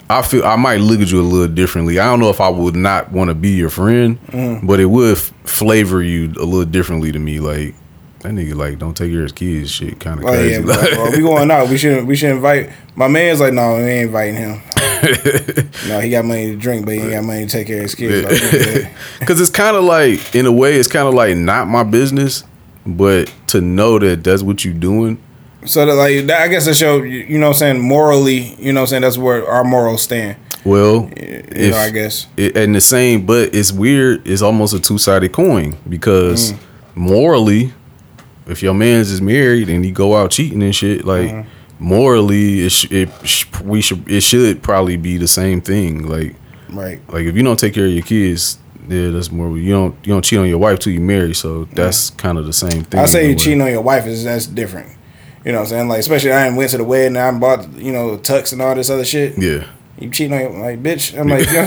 I feel I might look at you a little differently. I don't know if I would not want to be your friend, Mm-hmm. but it would f- flavor you a little differently to me. Like. That nigga like don't take care of his kids. Shit, kind of Oh crazy. yeah, but, well, we going out. We should we should invite. My man's like, no, we ain't inviting him. [LAUGHS] no, he got money to drink, but he ain't got money to take care of his kids. Like, yeah. [LAUGHS] Cause it's kind of like, in a way, it's kind of like not my business. but to know that that's what you doing. So that like that, I guess it show you know what I'm saying morally you know what I'm saying that's where our morals stand. Well, You if know I guess it, and the same, but it's weird. It's almost a two sided coin Mm. because morally, if your man's is married and he go out cheating and shit, like Mm-hmm. morally, it, sh- it sh- we should it should probably be the same thing. Like right. like if you don't take care of your kids, yeah, that's more. You don't you don't cheat on your wife till you marry, so that's kind of the same thing. I say you cheating on your wife is that's different. You know what I'm saying? Like especially I ain't went to the wedding, I bought you know tux and all this other shit. Yeah, You cheating on your like bitch? I'm like, [LAUGHS] you know,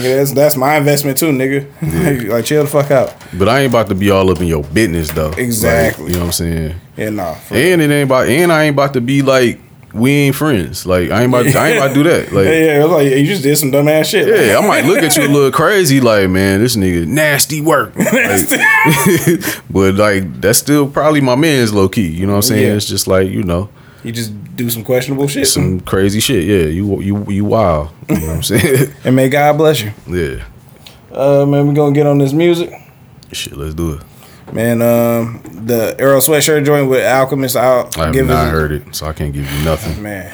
nigga, that's that's my investment too, nigga. like, [LAUGHS] like, chill the fuck out. but I ain't about to be all up in your business though. Like, Exactly. you know what I'm saying? Yeah, nah. And it ain't about and I ain't about to be like we ain't friends. Like I ain't about I ain't about to do that. [LAUGHS] Like yeah, yeah, like you just did some dumb ass shit. Yeah, I might look at you a little crazy, like, man, this nigga nasty work. Like, but like that's still probably my man's low key. You know what I'm saying? Yeah. It's just like, you know, you just do some questionable shit. some crazy shit. Yeah, you you you wild. You know what I'm saying? [LAUGHS] and may God bless you. yeah. Uh, man, we gonna get on this music. Shit, let's do it. Man, um, the Earl Sweatshirt joint with Alchemist. I'll I have give not heard it, so I can't give you nothing. Man,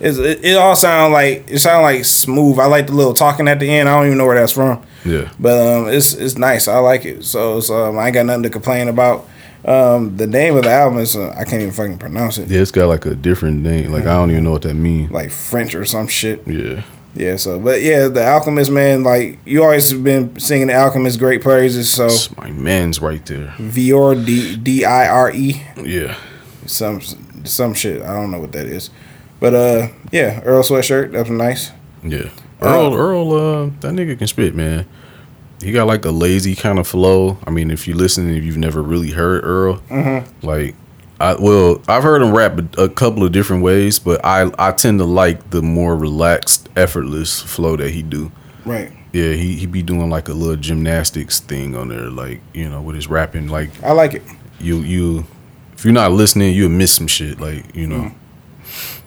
it's, it, it all sound like it sound like smooth. I like the little talking at the end. I don't even know where that's from, Yeah. but um, it's it's nice. I like it. So it's, um, I ain't got nothing to complain about. Um, the name of the album is uh, I can't even fucking pronounce it. Yeah, it's got like a different name. Like I don't even know what that means. Like French or some shit. Yeah. Yeah. So, but yeah, the Alchemist man. Like you always been singing the Alchemist great praises. So It's my man's right there. Viore D D I R E. Yeah. some some shit. I don't know what that is, but uh, yeah, Earl sweatshirt. That's nice. Yeah. Earl, Earl, uh, that nigga can spit, man. He got like a lazy kind of flow. I mean, if you listen, if you've never really heard Earl, mm-hmm. like, I well, I've heard him rap a, a couple of different ways, but I I tend to like the more relaxed, effortless flow that he do. Right. Yeah, he he be doing like a little gymnastics thing on there, like you know, with his rapping. Like I like it. you you, if you're not listening, you'll miss some shit. Like you know, mm.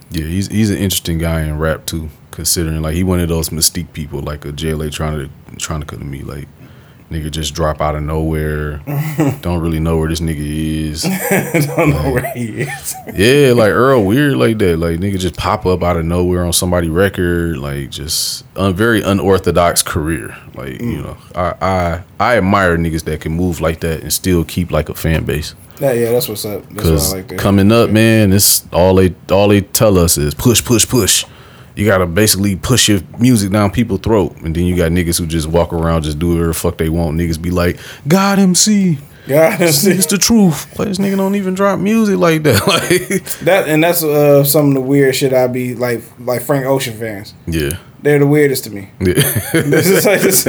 yeah, he's he's an interesting guy in rap too. Considering like he one of those mystique people, like a JLA trying to trying to come to me like. Nigga just drop out of nowhere. [LAUGHS] Don't really know where this nigga is. [LAUGHS] Don't know where he is. Yeah, [LAUGHS] like Earl weird like that. Like nigga just pop up out of nowhere on somebody record. Like just a very unorthodox career. Like you mm. know, I, I I admire niggas that can move like that and still keep like a fan base. Yeah, yeah, that's what's up. That's what Cause I like. Coming up, man, it's all they all they tell us is push, push, push. You gotta basically push your music down people's throat, and then you got niggas who just walk around, just do whatever the fuck they want. Niggas be like, God MC, Yeah, it's, it's the truth. Like this nigga don't even drop music like that. [LAUGHS] Like, that and that's uh some of the weird shit. I be like like Frank Ocean fans. yeah. They're the weirdest to me. [LAUGHS] Yeah. This like this.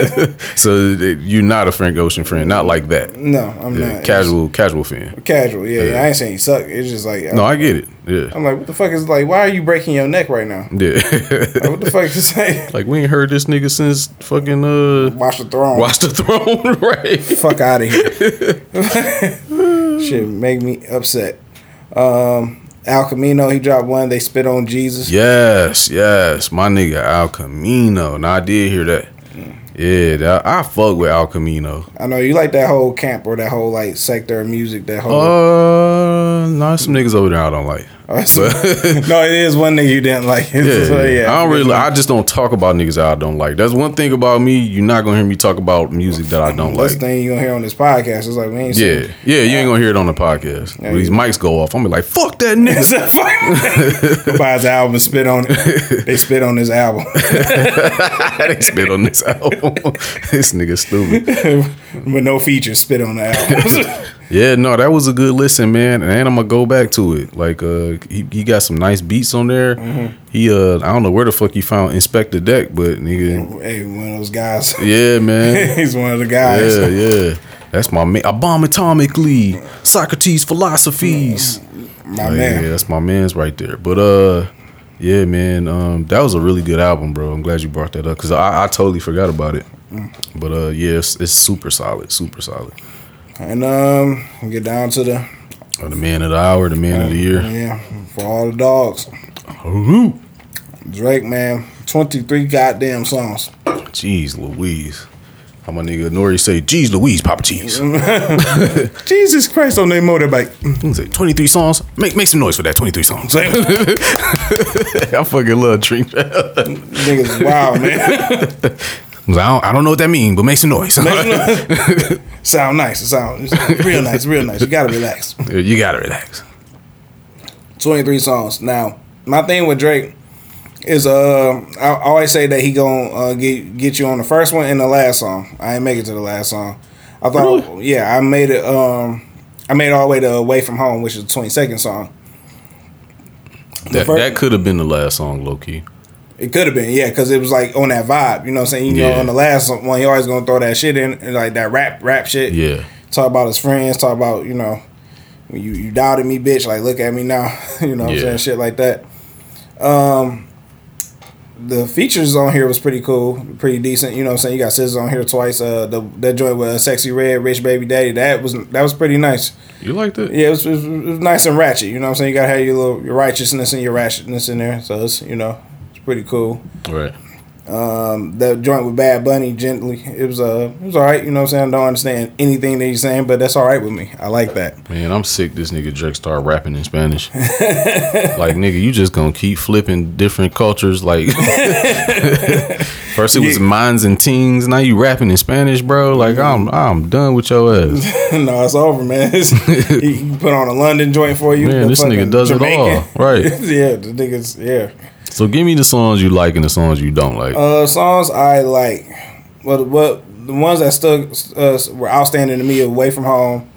[LAUGHS] so you're not a Frank Ocean fan, not like that. No, I'm Yeah, not casual, casual fan. Casual, yeah, Yeah. I ain't saying you suck. It's just like No, I get it. Yeah, I'm like, what the fuck is like? Why are you breaking your neck right now? yeah. Like, what the fuck is [LAUGHS] that? like we ain't heard this nigga since fucking uh, Watch the throne. Watch the Throne, right? fuck out of here. Shit make me upset. Um, Elcamino, he dropped one. They spit on Jesus. Yes, yes, my nigga Elcamino. Now I did hear that. Yeah, that, I fuck with Elcamino. I know you like that whole camp or that whole like sector of music. That whole Uh, nah, some niggas over there I don't like. [LAUGHS] no, it is one thing you didn't like. [LAUGHS] Yeah, So, I don't really. I just don't talk about niggas I don't like. That's one thing about me. You're not gonna hear me talk about music that I don't That's like. the thing you gonna hear on this podcast. is like we ain't Yeah, yeah, you ain't gonna hear it on the podcast. When these mics go off, I'm gonna be like, fuck that [LAUGHS] nigga. buy his album, and spit on it. They spit on his album, they spit on this album. this nigga stupid. with no features. Spit on the album. Yeah, no, that was a good listen, man. And I'm gonna go back to it. Like, uh, he, he got some nice beats on there. Mm-hmm. He, uh, I don't know where the fuck you found Inspectah Deck, but nigga, hey, one of those guys. [LAUGHS] yeah, man. [LAUGHS] He's one of the guys. Yeah, yeah. That's my man. I bomb atomically. Socrates philosophies. My Like, man. Yeah, that's my man's right there. But uh, yeah, man. Um, that was a really good album, bro. I'm glad you brought that up because I, I totally forgot about it. Mm. But uh, yeah, it's, it's super solid, super solid. And um, we get down to the Uh, the man of the hour, the man of the year. yeah for all the dogs. Ooh. Drake, man, twenty three goddamn songs. Jeez, Louise. How my nigga Nore say, "Jeez Louise, Papa Cheese." [LAUGHS] Jesus Christ on their motorbike. Say, "23 songs. Make make some noise for that. 23 songs." [LAUGHS] I fucking love Tree. Niggas wow, man. [LAUGHS] I don't, I don't know what that means, but make some [LAUGHS] noise. sound nice. It sound real nice, real nice. You gotta relax. you gotta relax. 23 songs. Now, my thing with Drake is uh I always say that he gonna uh, get get you on the first one and the last song. I ain't make it to the last song. I thought yeah, I made it um I made it all the way to Away From Home, which is the 22nd song. That, fir- that could have been the last song, low key. It could have been, yeah, because it was like on that vibe. You know what I'm saying? You know, on the last one, he always gonna throw that shit in, like that rap, rap shit. Yeah. Talk about his friends. Talk about you know, you you doubted me, bitch. Like look at me now. [LAUGHS] you know what I'm saying? Shit like that. Um, the features on here was pretty cool, pretty decent. You know what I'm saying? You got SZA's on here twice. Uh, the that joint with uh, Sexyy Red, rich baby daddy. That was that was pretty nice. You liked it? Yeah, it was, it was, it was nice and ratchet. You know what I'm saying? You gotta have your little your righteousness and your ratchetness in there. So it's you know pretty cool. Right. Um, that joint with Bad Bunny, gently. It was uh, it was all right. You know what I'm saying? I don't understand anything that he's saying, but that's all right with me. I like that. Man, I'm sick. This nigga Drake start rapping in Spanish. [LAUGHS] like nigga, you just gonna keep flipping different cultures. Like [LAUGHS] first it was Yeah. mines and tings. Now you rapping in Spanish, bro. Like I'm I'm done with your ass. [LAUGHS] no, it's over, man. It's, he put on a London joint for you. Man, this nigga does it all. Right. yeah, the niggas. Yeah. So give me the songs you like and the songs you don't like. Uh, songs I like. What what the ones that stuck uh, were outstanding to me. Away from home,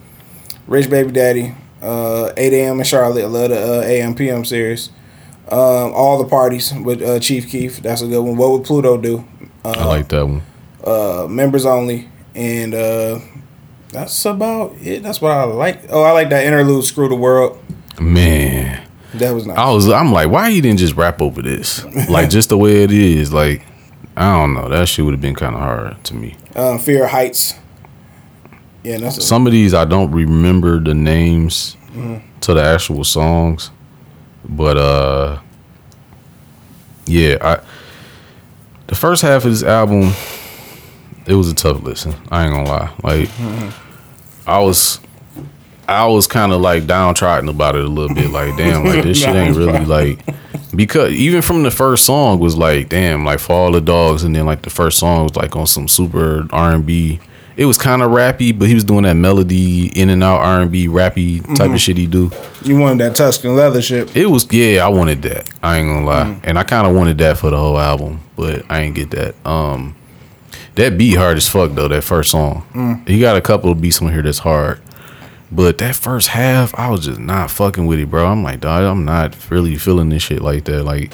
Rich Baby Daddy, uh, 8 a.m. in Charlotte. I love the uh, AM PM series. Um, all the parties with uh, Chief Keef. That's a good one. What would Pluto do? I like that one. uh, members only, and uh, that's about it. That's what I like. Oh, I like that interlude, "Screw the World." Man. That was nice. I was I'm like, why you didn't just rap over this? Like just the way it is. Like, I don't know. That shit would have been kinda hard to me. Um, Fear Heights. Yeah, that's a, Some of these I don't remember the names to the actual songs. But uh yeah, I the first half of this album it was a tough listen. I ain't gonna lie. Like I was I was kind of like downtrodden about it a little bit. Like, damn, like this [LAUGHS] shit ain't really like because even from the first song was like, damn, like for all the dogs, and then like the first song was like on some super R and B. It was kind of rappy, but he was doing that melody in and out R and B rappy type of mm-hmm. shit he do. you wanted that Tuscan leather shit. It was yeah, I wanted that. I ain't gonna lie, mm. and I kind of wanted that for the whole album, but I ain't get that. Um, that beat hard as fuck though. That first song, mm. he got a couple of beats on here that's hard, but that first half, I was just not fucking with it, bro. I'm like, dog, I'm not really feeling this shit like that. Like,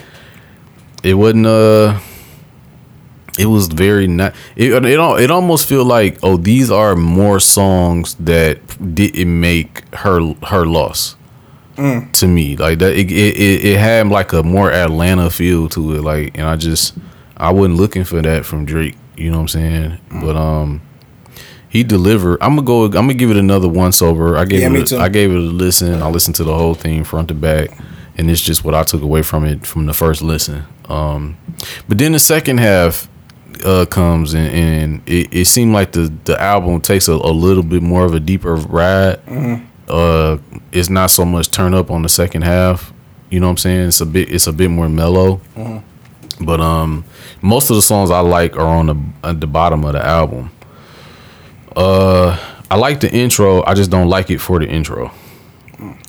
it wasn't uh. It was very not. It it it almost feel like oh these are more songs that didn't make her her loss to me. Like that, it, it it it had like a more Atlanta feel to it. Like, and I just I wasn't looking for that from Drake. You know what I'm saying? But um, he delivered. I'm gonna go. I'm gonna give it another once over. I gave Yeah, it. A, I gave it a listen. I listened to the whole thing front to back, and it's just what I took away from it from the first listen. Um, but then the second half uh comes and, and it, it seemed like the the album takes a, a little bit more of a deeper ride uh it's not so much turn up on the second half you know what i'm saying it's a bit it's a bit more mellow but um most of the songs i like are on the at the bottom of the album uh i like the intro i just don't like it for the intro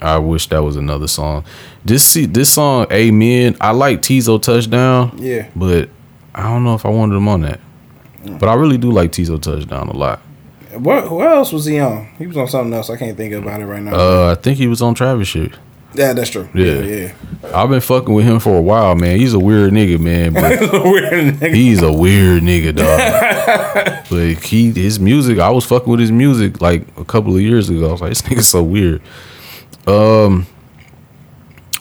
i wish that was another song this see this song amen i like Teezo Touchdown Yeah. but i don't know if i wanted him on that but i really do like Teezo Touchdown a lot What? Who else was he on? He was on something else. I can't think about it right now. uh i think he was on travis shit yeah, that's true. yeah. Yeah, yeah. I've been fucking with him for a while, man. He's a weird nigga, man. But [LAUGHS] Weird nigga. he's a weird nigga, dog. but he his music, I was fucking with his music like a couple of years ago. I was like, this [LAUGHS] nigga's so weird. Um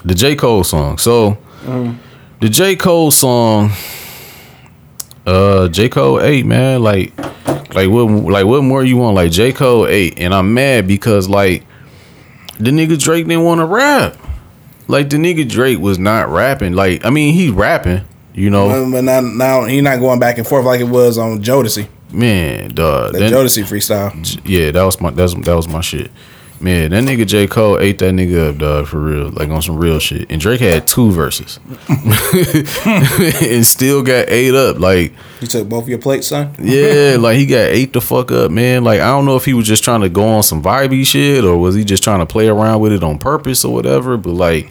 the J. Cole song. So the J. Cole song, uh J. Cole 8, man. Like like what like what more you want? Like J. Cole 8. And I'm mad because like the nigga Drake didn't want to rap. Like the nigga Drake was not rapping. Like I mean, he rapping, you know. But now, now he not going back and forth like it was on Jodeci. man, dog. The that- Jodeci freestyle. yeah, that was my that's that was my shit. Man, that nigga J. Cole ate that nigga up, dog, for real. Like on some real shit. And Drake had two verses. [LAUGHS] and still got ate up. Like, You took both of your plates, son. yeah, [LAUGHS] like he got ate the fuck up, man. Like, I don't know if he was just trying to go on some vibey shit or was he just trying to play around with it on purpose or whatever. But like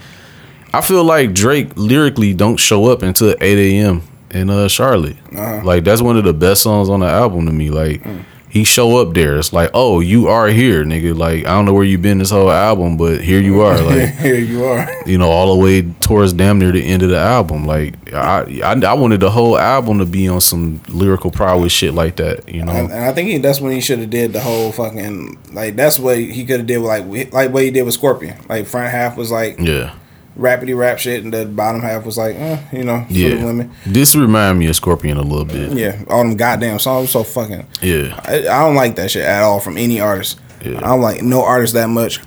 I feel like Drake lyrically don't show up until 8 a.m. in uh Charlotte. Uh-huh. Like that's one of the best songs on the album to me. Like he show up there. It's like, oh, you are here, nigga. Like I don't know where you've been this whole album, but here you are. Like [LAUGHS] Here you are. you know, all the way towards damn near the end of the album. Like I, I, I wanted the whole album to be on some lyrical prowess shit like that. You know, And, and I think he, that's when he should have did the whole fucking like that's what he could have did with like like what he did with Scorpion. Like front half was like yeah, rapidy rap shit, and the bottom half was like, eh, you know, for the yeah. women. This remind me of Scorpion a little bit. Yeah, all them goddamn songs so fucking. Yeah, I, I don't like that shit at all from any artist. Yeah. I don't like no artist that much.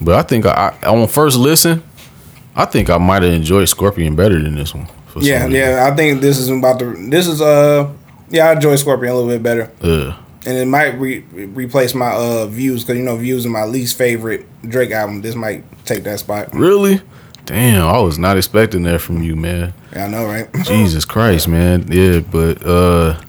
but I think I, I on first listen, I think I might have enjoyed Scorpion better than this one. for Yeah, yeah. I think this is about to. This is uh. Yeah, I enjoy Scorpion a little bit better, Yeah. and it might re- replace my uh views because you know views are my least favorite Drake album. This might take that spot. Really? Damn, I was not expecting that from you, man. Yeah, I know, right? [LAUGHS] Jesus Christ, man. Yeah, but uh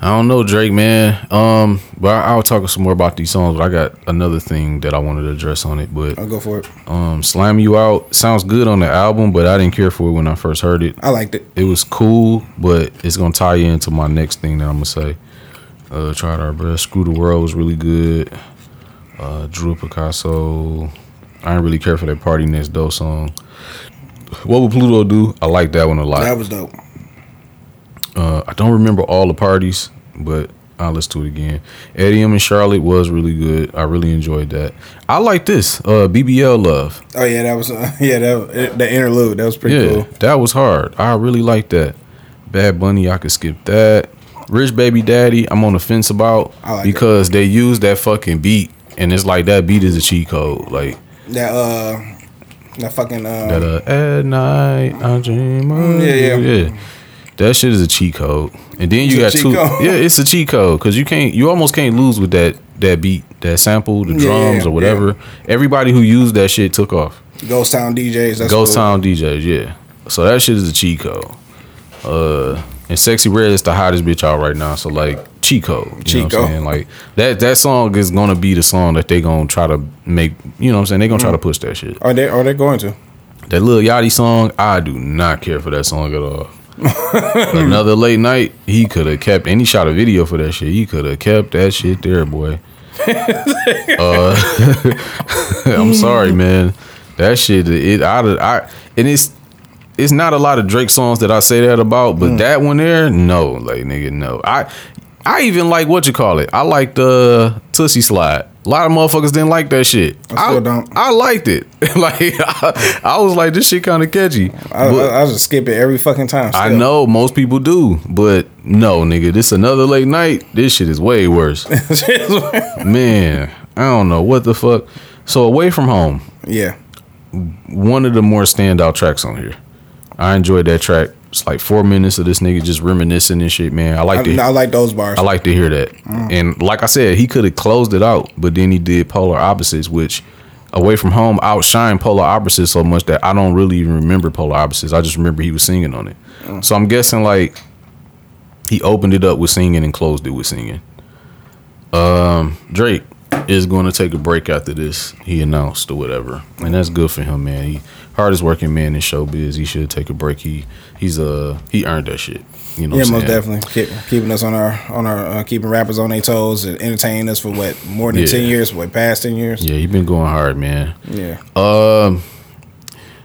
I don't know, Drake, man. Um, but I, I'll talk some more about these songs. But I got another thing that I wanted to address on it. But I'll go for it. um, "Slime You Out" sounds good on the album, but I didn't care for it when I first heard it. I liked it. It was cool, but it's gonna tie into my next thing that I'm gonna say. Uh, tried our best. Screw the world was really good. Uh, Drew Picasso. I didn't really care for that PartyNextDoor song. What would Pluto do? I like that one a lot. That was dope. Uh, I don't remember all the parties, but I'll listen to it again. 8 a.m. in Charlotte was really good. I really enjoyed that. I like this. Uh, BBL Love. Oh yeah, that was uh, [LAUGHS] yeah that the interlude that was pretty Yeah, cool. that was hard. I really like that. Bad Bunny, I could skip that. Rich Baby Daddy, I'm on the fence about I like because they use that fucking beat, and it's like that beat is a cheat code. Like That uh that fucking uh that. Uh, at night I dream of Yeah, yeah. yeah. That shit is a cheat code, and then you It's got two. code. [LAUGHS] Yeah, it's a cheat code because you can't. You almost can't lose with that that beat, that sample, the Yeah, drums or whatever. Everybody who used that shit took off. Ghost Town DJs. That's Ghost cool. Town DJs, yeah. So that shit is a cheat code. Uh, and Sexyy Red is the hottest bitch out right now. So like code, you Cheat know what. I'm saying? Like that that song is gonna be the song that they gonna try to make. You know what I'm saying? They gonna try Mm. to push that shit. Are they are they going to? That little Yachty song, I do not care for that song at all. [LAUGHS] Another late night, he could have kept, and he shot a video for that shit. He could have kept that shit there, boy. [LAUGHS] uh, [LAUGHS] I'm sorry, man. That shit, it of I, and it's it's not a lot of Drake songs that I say that about, but that one there, no, like nigga, no. I I even like what you call it. I like the Toosie Slide. A lot of motherfuckers didn't like that shit. I still don't. I liked it. [LAUGHS] like I, I was like, this shit kind of catchy. I, But- I, I just skip it every fucking time. I know most people do, but no, nigga, this another late night. [LAUGHS] This shit is way worse. Man, I don't know what the fuck. So away from home, yeah. one of the more standout tracks on here. I enjoyed that track. It's like four minutes of this nigga just reminiscing and shit, man. I like I, to I like those bars. I like to hear that. And like I said, he could have closed it out, but then he did Polar Opposites, which away from home outshined Polar Opposites so much that I don't really even remember Polar Opposites. I just remember he was singing on it. So I'm guessing like he opened it up with singing and closed it with singing. Um, Drake is going to take a break after this. He announced or whatever, and that's good for him, man. He hardest working man in showbiz. He should take a break. He he's uh he earned that shit. You know, yeah, most definitely Keep, keeping us on our on our uh, keeping rappers on their toes and entertaining us for what more than Yeah. ten years, what past ten years. Yeah, he been going hard, man. Yeah, Um,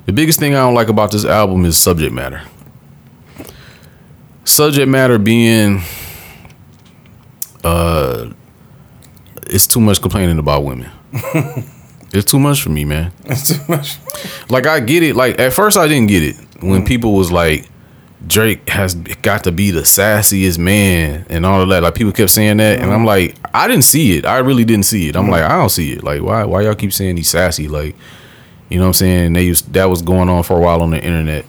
the biggest thing I don't like about this album is subject matter. Subject matter being, uh, it's too much complaining about women. [LAUGHS] it's too much for me, man. [LAUGHS] It's too much. Like I get it. Like at first I didn't get it when mm. people was like, Drake has got to be the sassiest man and all of that. Like people kept saying that, and I'm mm. like, I didn't see it. I really didn't see it. I'm mm. like, I don't see it. Like why? Why y'all keep saying he's sassy? Like, you know what I'm saying? They used that was going on for a while on the internet.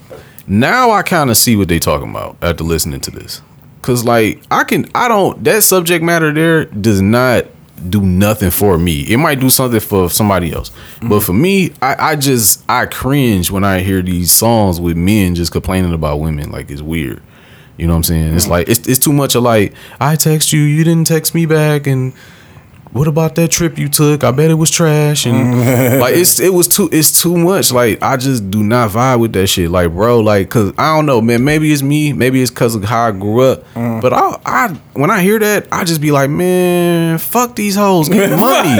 Now I kind of see what they talking about after listening to this. Cause like I can I don't that subject matter there does not do nothing for me. It might do something for somebody else. But for me, I, I just I cringe when I hear these songs with men just complaining about women. Like it's weird. You know what I'm saying? It's like it's it's too much of like, I text you, you didn't text me back and what about that trip you took? I bet it was trash and [LAUGHS] like it's it was too it's too much. Like I just do not vibe with that shit. Like bro, like cause I don't know, man. Maybe it's me. Maybe it's cause of how I grew up. Mm. But I I when I hear that, I just be like, man, fuck these hoes, get [LAUGHS] money.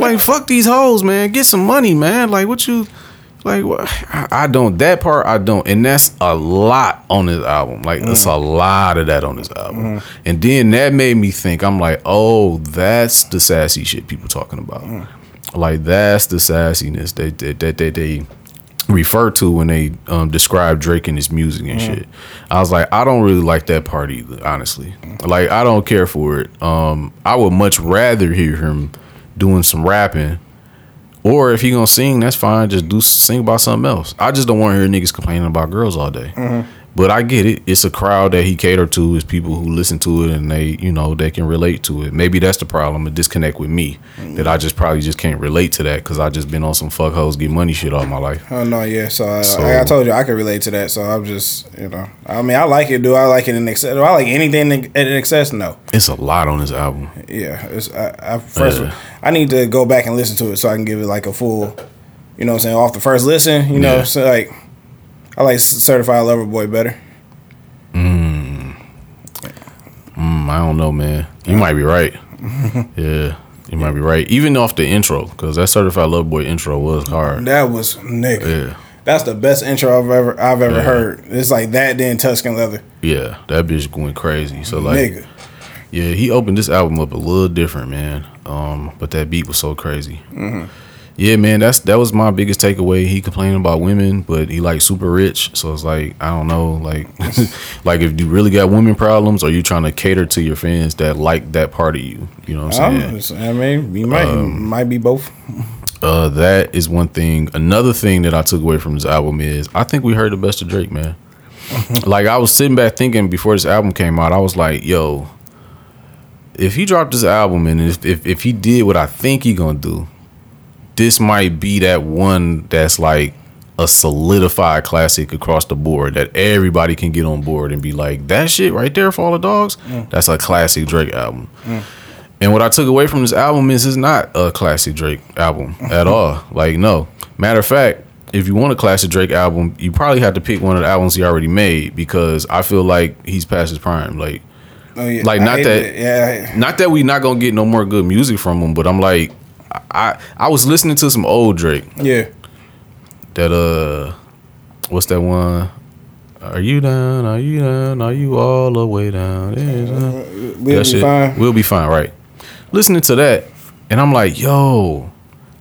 like fuck these hoes, man. Get some money, man. Like what you like what I, don't that part I don't and that's a lot on this album. Like it's mm. a lot of that on this album. Mm-hmm. And then that made me think I'm like, "Oh, that's the sassy shit people talking about." Mm. Like that's the sassiness that that that, that they refer to when they um, describe Drake and his music and mm. shit. I was like, I don't really like that part either, honestly. Like I don't care for it. Um, I would much rather hear him doing some rapping or if he gonna sing, that's fine. Just do sing about something else. I just don't want to hear niggas complaining about girls all day. Mm-hmm. But I get it. It's a crowd that he catered to. Is people who listen to it and they, you know, they can relate to it. Maybe that's the problem. A disconnect with me that I just probably just can't relate to that because I just been on some fuck hoes get money shit all my life. Oh no, yeah. So, uh, So- like I told you, I can relate to that. So I'm just, you know, I mean, I like it. Do I like it in excess? Do I like anything in in excess? No. It's a lot on this album. Yeah. It's, I, I first, Yeah. I need to go back and listen to it so I can give it like a full, you know, what I'm saying off the first listen. You know, Yeah. so like, I like Certified Lover Boy better. Mm, mm I don't know, man. You might be right. [LAUGHS] yeah, you might be right. Even off the intro, because that Certified Lover Boy intro was hard. That was nigga. Yeah, That's the best intro I've ever I've ever Yeah. heard. It's like that then Tuscan Leather. yeah, that bitch going crazy. So like, nigga. yeah, he opened this album up a little different, man. Um, but that beat was so crazy. Yeah, man, that's that was my biggest takeaway. He complaining about women, but he like super rich, so it's like I don't know, like, [LAUGHS] like if you really got women problems, or you trying to cater to your fans that like that part of you, you know what I'm saying? I'm I mean, you might Um, might be both. Uh, that is one thing. Another thing that I took away from this album is I think we heard the best of Drake, man. [LAUGHS] like I was sitting back thinking before this album came out, I was like, yo, if he dropped this album and if if, if he did what I think he gonna do, this might be that one that's like a solidified classic across the board that everybody can get on board and be like, that shit right there for all the dogs, that's a classic Drake album. And what I took away from this album is it's not a classic Drake album [LAUGHS] at all. Like, no. Matter of fact, if you want a classic Drake album, you probably have to pick one of the albums he already made because I feel like he's past his prime. Like, Oh, yeah. like, I not that-. Yeah. not that we not gonna get no more good music from him, but I'm like, I I was listening to some old Drake Yeah. that uh, what's that one? Are you down? Are you down? Are you all the way down? Yeah, We'll that be shit, fine. We'll be fine, right? Listening to that, and I'm like, yo,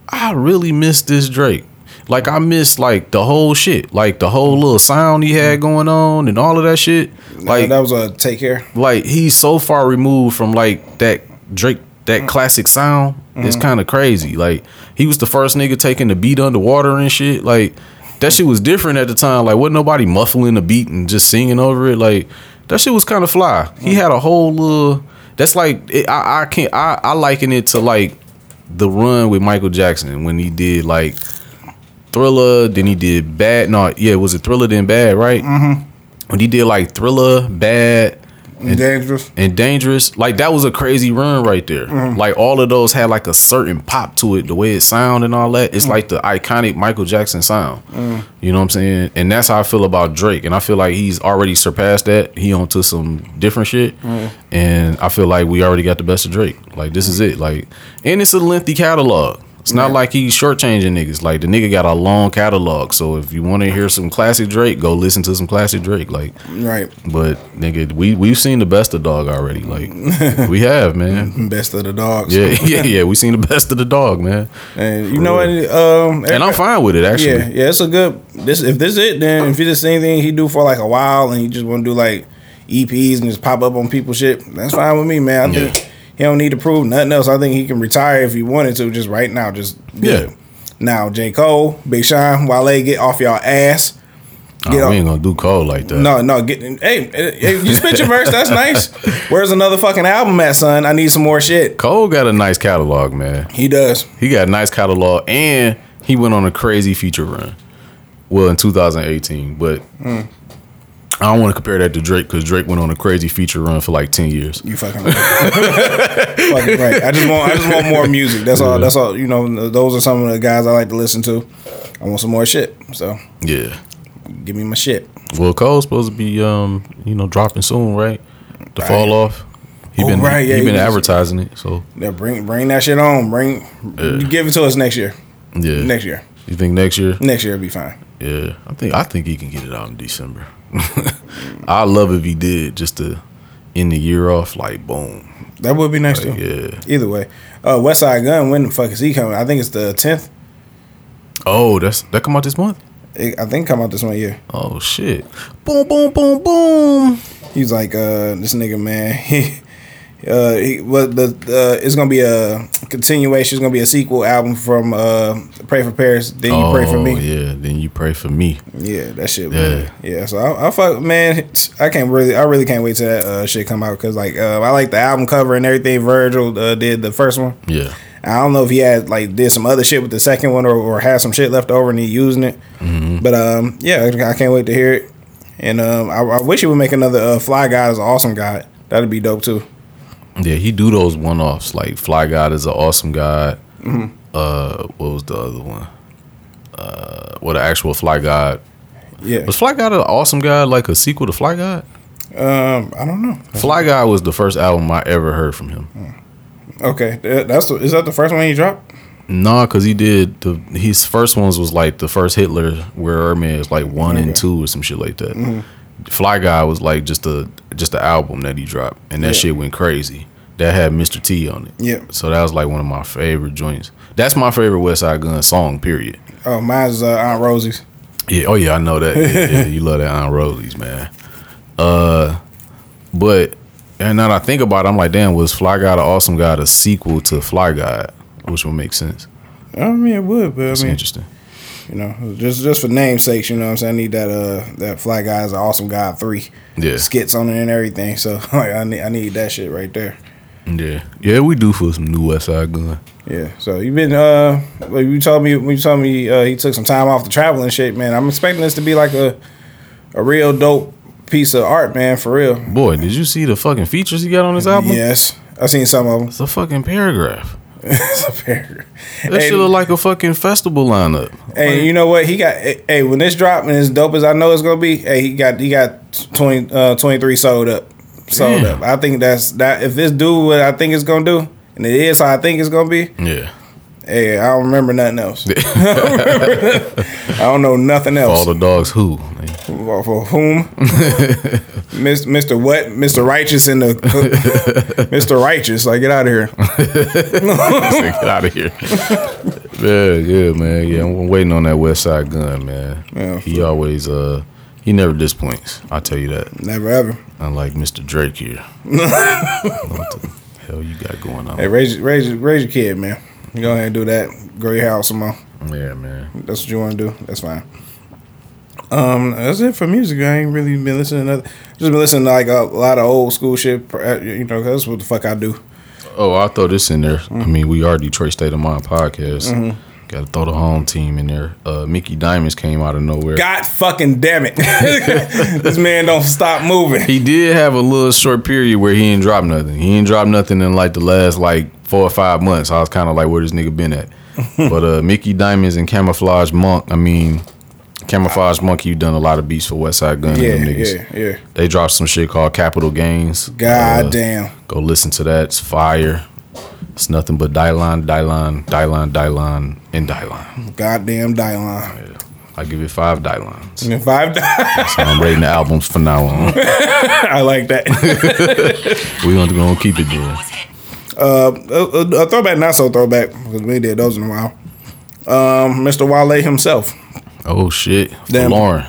I really miss this Drake. Like I miss like the whole shit, like the whole little sound he had going on and all of that shit. Like that was a take care. like he's so far removed from like that Drake that mm. classic sound. is mm. kind of crazy. Like he was the first nigga taking the beat underwater and shit. Like that shit was different at the time. Like wasn't nobody muffling the beat and just singing over it. Like that shit was kind of fly. He mm. had a whole little. That's like it, I I can't I I liken it to like the run with Michael Jackson when he did like Thriller, then he did Bad. No, yeah, was it Thriller then Bad, right? Mm-hmm. When he did like Thriller, Bad, And dangerous. and Dangerous, like that was a crazy run right there. Mm-hmm. Like all of those had like a certain pop to it, the way it sound and all that. It's mm. like the iconic Michael Jackson sound. Mm. You know what I'm saying? And that's how I feel about Drake. And I feel like he's already surpassed that. He onto some different shit. Mm. And I feel like we already got the best of Drake. Like this is it. Like and it's a lengthy catalog. It's not like he's shortchanging niggas. Like the nigga got a long catalog. So if you want to hear some classic Drake, go listen to some classic Drake. Like Right. but nigga, we we've seen the best of dog already. Like [LAUGHS] we have, man. Best of the dogs. Yeah, [LAUGHS] yeah, yeah. We seen the best of the dog, man. And you know what? Um, And I'm fine with it actually. yeah, yeah. it's a good. This if this it, then if it's anything he do for like a while and he just want to do like EPs and just pop up on people shit, that's fine with me, man. I Yeah. think he don't need to prove nothing else. I think he can retire if he wanted to, just right now. Just Yeah. Now J Cole, Big Sean, Wale, get off y'all ass. Oh, Get we ain't gonna do Cole like that. No, no. Get hey, hey, you spit your verse. That's [LAUGHS] nice. Where's another fucking album at, son? I need some more shit. Cole got a nice catalog, man. He does. He got a nice catalog, and he went on a crazy feature run. Well, in 2018, but Hmm. I don't want to compare that to Drake because Drake went on a crazy feature run for like 10 years. You fucking right. fucking right. I just want I just want more music. That's all. That's all. You know, those are some of the guys I like to listen to. I want some more shit. So Yeah. give me my shit. Well, Cole's supposed to be, um, you know, dropping soon, right? To fall off. He Oh, been right, yeah, he he been advertising it, so Yeah, bring bring that shit on. Bring give it to us next year. yeah. Next year. You think next year? Next year will be fine. Yeah, I think I think he can get it out in December. [LAUGHS] I love if he did just to end the year off like boom. That would be nice too. Yeah. Either way, uh, Westside Gunn. When the fuck is he coming? I think it's the tenth. Oh, that's that come out this month. I think come out this one year. Oh shit! Boom, boom, boom, boom. He's like, uh, this nigga, man. [LAUGHS] He, uh, he, well, the uh, it's gonna be a continuation. It's gonna be a sequel album from uh, Pray for Paris. Then you pray for Oh, me. Yeah, then you pray for me. Yeah, that shit. Yeah. Yeah, yeah. So I, I fuck, man. I can't really, I really can't wait till that uh, shit come out because like uh, I like the album cover and everything. Virgil uh, did the first one. Yeah, I don't know if he had like did some other shit with the second one or, or had some shit left over and he using it. Mm-hmm. But um, yeah, I can't wait to hear it. And um, I, I wish he would make another uh, Fly God is an awesome guy. That'd be dope too. Yeah. He do those one offs like Fly God is an awesome guy. Mm-hmm. Uh, what was the other one? Uh, what an actual Fly God Yeah. was Fly God an awesome guy like a sequel to Fly God? Um, I don't know. Fly God was the first album I ever heard from him. Okay, that- that's is that the first one he dropped? Nah, cause he did the his first ones was like the first Hitler Wears Hermes is like one and two or some shit like that. Fly Guy was like just a just an album that he dropped, and that Yeah. shit went crazy. That had Mr. T on it. Yeah. So that was like one of my favorite joints. That's my favorite Westside Gunn song. Period. Oh, mine's uh, Aunt Rosie's. Yeah. Oh yeah, I know that. Yeah, yeah, you love that Aunt Rosie's, man. Uh, but and now that I think about it, I'm like, damn, was Fly Guy the Awesome Guy the sequel to Fly Guy, which would make sense. I mean, it would, but It's I mean, interesting. You know, just just for namesakes, you know what I'm saying? I need that uh that Fly Guys an Awesome guy three Yeah. skits on it and everything. So [LAUGHS] like, I need I need that shit right there. Yeah, yeah, we do for some new Westside Gunn. Yeah. So you've been uh you told me you told me uh, he took some time off the traveling and shit, man. I'm expecting this to be like a a real dope piece of art, man, for real. Boy, did you see the fucking features he got on this album? Yes. I seen some of them. It's a fucking paragraph. It's a paragraph. That Hey, shit look like a fucking festival lineup. Hey, you know what? He got hey, when this drop and as dope as I know it's gonna be, hey, he got he got 20 uh 23 sold up. Sold Damn. up. I think that's that if this do what I think it's gonna do, and it is how I think it's gonna be, Yeah. hey, I don't remember nothing else. [LAUGHS] [LAUGHS] I don't know nothing else. all the dogs who? For, whom? [LAUGHS] Mr. What? Mr. Righteous and the [LAUGHS] Mr. Righteous. Like get out of here. Get out of here. yeah, yeah, man. Yeah, I'm waiting on that Westside Gunn, man. Yeah, he always uh he never disappoints. I'll tell you that. Never ever. Unlike Mr. Drake here. [LAUGHS] what the hell you got going on? Hey, raise raise raise your kid, man. You Go ahead and do that. Grow your house some more. Yeah, man. That's what you want to do. That's fine. Um, that's it for music. I ain't really been listening to. Just been listening to like a lot of old school shit. uh, You know, that's what the fuck I do. Oh, I'll throw this in there. Mm-hmm. I mean, we are Detroit State of Mind podcast. Got to throw the home team in there. Uh, Mickey Diamonds came out of nowhere. God fucking damn it! [LAUGHS] this man don't stop moving. he did have a little short period where he ain't dropped nothing. He ain't dropped nothing in like the last like four or five months. I was kind of like, where this nigga been at? [LAUGHS] but uh, Mickey Diamonds and Camoflauge Monk. I mean, Camouflage Monkey, you done a lot of beats for Westside Gunn. Yeah, and them niggas. yeah, yeah. They dropped some shit called Capital Gains. God Uh, damn. Go listen to that. It's fire. It's nothing but Dylon, Dylon, Dylon, Dylon, and Dylon. Goddamn Dylon. Yeah. I give it five Dylons. And Five. So I'm rating the albums from now on. [LAUGHS] I like that. [LAUGHS] we gonna, gonna keep it there. uh, a, a throwback, not so throwback, because we did those in a while. Um, Mr. Wale himself, Oh shit, Damn. Lauren.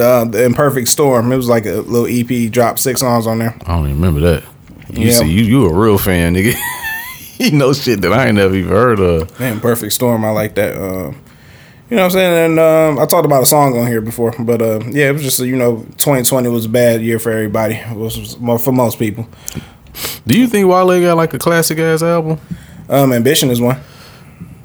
uh, the Imperfect Storm. It was like a little EP. Dropped six songs on there. I don't even remember that. You Yeah. see, you you a real fan, nigga. [LAUGHS] you know shit that I ain't never even heard of. Man, Perfect Storm. I like that. Uh, You know what I'm saying? And um, I talked about a song on here before, but uh, yeah, it was just you know, 2020 was a bad year for everybody. It was for most people. Do you think Wale got like a classic ass album? Um, Ambition is one.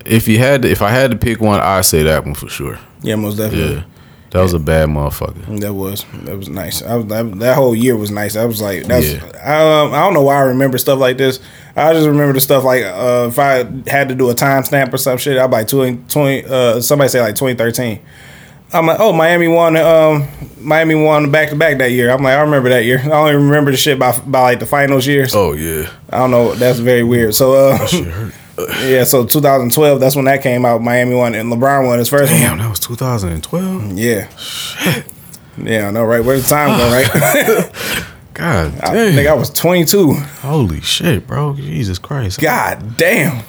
If you had to, if I had to pick one, I'd say that one for sure. Yeah, most definitely. Yeah, that was a bad motherfucker. That was that was nice. I was, that, that whole year was nice. I was like, that's Yeah. I, um, I don't know why I remember stuff like this. I just remember the stuff like uh, if I had to do a timestamp or some shit, I'd like 20, 20 uh, somebody say like twenty thirteen. I'm like, oh, Miami won. Um, Miami won back to back that year. I'm like, I remember that year. [LAUGHS] I only remember the shit by by like the finals years. Oh yeah, I don't know. That's very weird. So, uh, shit hurt. Yeah. So 2012, that's when that came out. Miami won and LeBron won his first one. Damn, that was 2012. Yeah. Yeah, I know, right? Where's the time go, right? [LAUGHS] God I damn. think I was 22. Holy shit, bro. Jesus Christ. God damn.